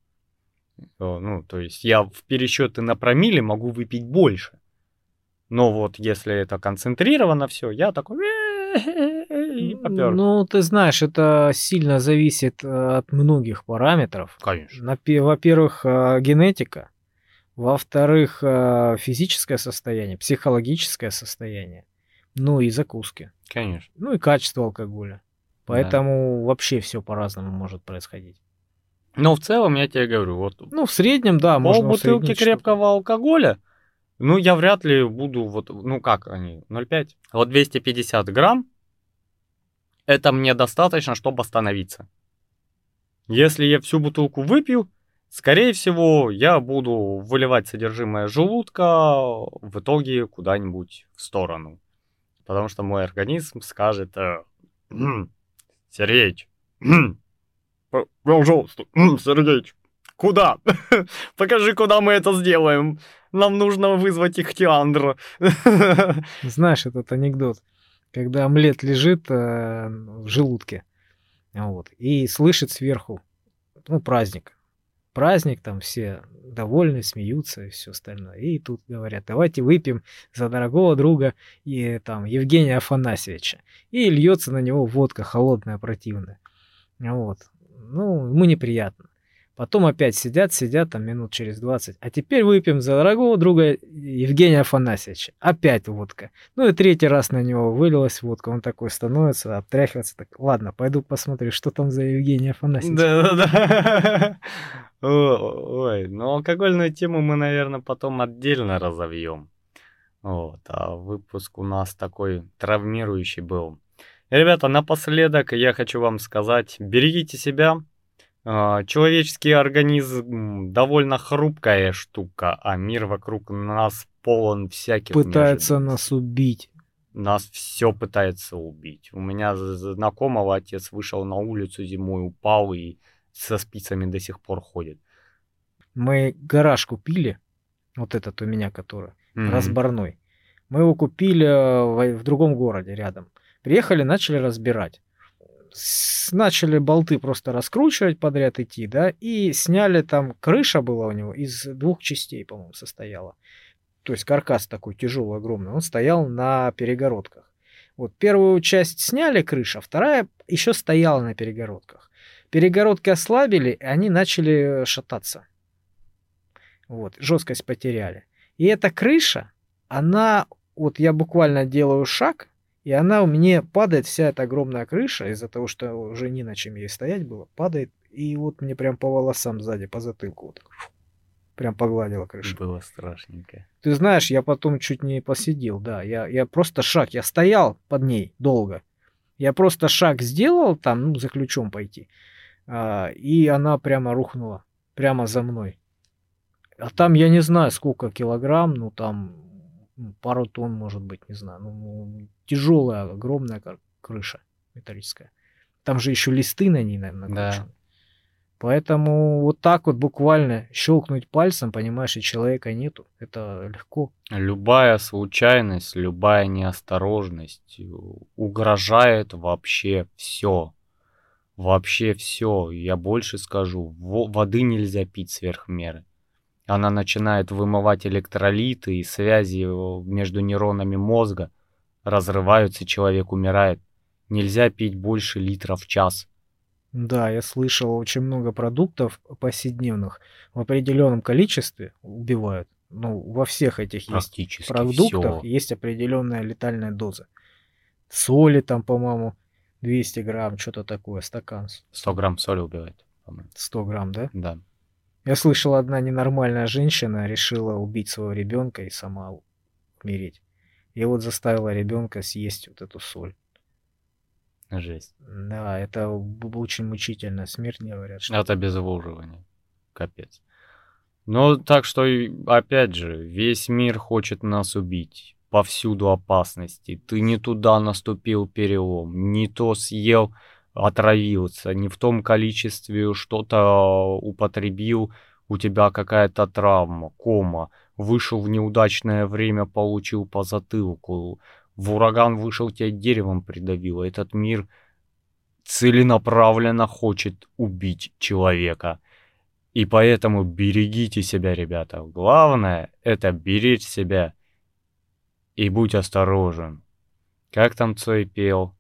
Э, Ну, то есть я в пересчеты на промилле могу выпить больше. Но вот если это концентрировано все, я такой и. Ну, ты знаешь, это сильно зависит э, от многих параметров. Конечно. Во-первых, э, генетика. Во-вторых, э, физическое состояние, психологическое состояние. Ну и закуски. Конечно. Ну и качество алкоголя. Поэтому вообще все по-разному может происходить. Но в целом я тебе говорю, вот Ну, в среднем, да, можно пол бутылки крепкого алкоголя, ну, я вряд ли буду, вот, ну, как они, 0,5? Вот 250 грамм, это мне достаточно, чтобы остановиться. Если я всю бутылку выпью, скорее всего, я буду выливать содержимое желудка в итоге куда-нибудь в сторону. Потому что мой организм скажет, э, «М, Сергеич, м, п- пожалуйста, м, Сергеич, куда? Покажи, куда мы это сделаем. Нам нужно вызвать Ихтиандра. Знаешь этот анекдот, когда омлет лежит э, в желудке, вот, и слышит сверху, ну, праздник. Праздник, там все довольны, смеются и все остальное. И тут говорят, давайте выпьем за дорогого друга и, там, Евгения Афанасьевича. И льется на него водка холодная, противная. Вот. Ну, ему неприятно. Потом опять сидят, сидят там минут через 20. А теперь выпьем за дорогого друга Евгения Афанасьевича. Опять водка. Ну и третий раз на него вылилась водка. Он такой становится, обтряхивается. Так, ладно, пойду посмотрю, что там за Евгений Афанасьевич. Да-да-да. Ой, ну алкогольную тему мы, наверное, потом отдельно разовьем. Вот, а выпуск у нас такой травмирующий был. Ребята, напоследок я хочу вам сказать, берегите себя. А, Человеческий организм довольно хрупкая штука, а мир вокруг нас полон всяких Пытается нас убить. Нас все пытается убить. У меня знакомого отец вышел на улицу зимой, упал и со спицами до сих пор ходит. Мы гараж купили, вот этот у меня который, Мгм. разборной. Мы его купили э, в, в другом городе рядом. Приехали, начали разбирать. Начали болты просто раскручивать подряд идти, да, и сняли там, крыша была у него из двух частей, по-моему, состояла. То есть каркас такой тяжелый, огромный, он стоял на перегородках. Вот первую часть сняли крыша, вторая еще стояла на перегородках. Перегородки ослабили, и они начали шататься. Вот, жесткость потеряли. И эта крыша, она, вот я буквально делаю шаг, и она у меня падает, вся эта огромная крыша, из-за того, что уже не на чем ей стоять было, падает, и вот мне прям по волосам сзади, по затылку, вот так, прям погладила крышу. Было страшненько. Ты знаешь, я потом чуть не посидел, да, я, я просто шаг, я стоял под ней долго, я просто шаг сделал там, ну, за ключом пойти, а, и она прямо рухнула, прямо за мной. А там я не знаю, сколько килограмм, ну там пару тонн, может быть, не знаю. Ну, тяжелая, огромная кр- крыша металлическая. Там же еще листы на ней, наверное, Да. Поэтому вот так вот буквально щелкнуть пальцем, понимаешь, и человека нету. Это легко. Любая случайность, любая неосторожность э, угрожает вообще все. Вообще все. Я больше скажу, во- воды нельзя пить сверх меры. Она начинает вымывать электролиты и связи э, между нейронами мозга. Разрываются, человек умирает. Нельзя пить больше литра в час. Да, я слышал, очень много продуктов повседневных в определенном количестве убивают. Ну, во всех этих есть продуктах все. есть определенная летальная доза. Соли там, по-моему, 200 грамм, что-то такое, стакан. 100 грамм соли убивает, по-моему. 100 грамм, да? Да. Я слышал, одна ненормальная женщина решила убить своего ребенка и сама умереть. И вот заставила ребенка съесть вот эту соль. Жесть. Да, это очень мучительная смерть, говорят. Что... Это обезвоживание. Капец. Ну, так что, опять же, весь мир хочет нас убить. Повсюду опасности. Ты не туда наступил перелом, не то съел, отравился, не в том количестве что-то употребил, у тебя какая-то травма, кома, вышел в неудачное время, получил по затылку, в ураган вышел, тебя деревом придавило. Этот мир целенаправленно хочет убить человека. И поэтому берегите себя, ребята. Главное — это беречь себя. И будь осторожен. Как там Цой пел?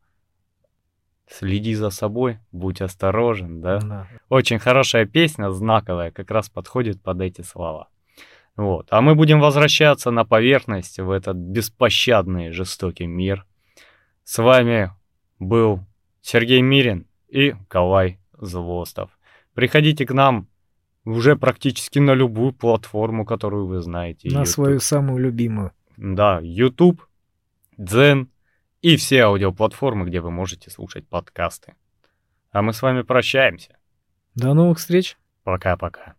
Следи за собой, будь осторожен, да? Да. Очень хорошая песня, знаковая, как раз подходит под эти слова. Вот. А мы будем возвращаться на поверхность в этот беспощадный жестокий мир. С вами был Сергей Мирин и Калай Злостов. Приходите к нам уже практически на любую платформу, которую вы знаете. На YouTube. свою самую любимую. Да, YouTube, Дзен и все аудиоплатформы, где вы можете слушать подкасты. А мы с вами прощаемся. До новых встреч! Пока-пока.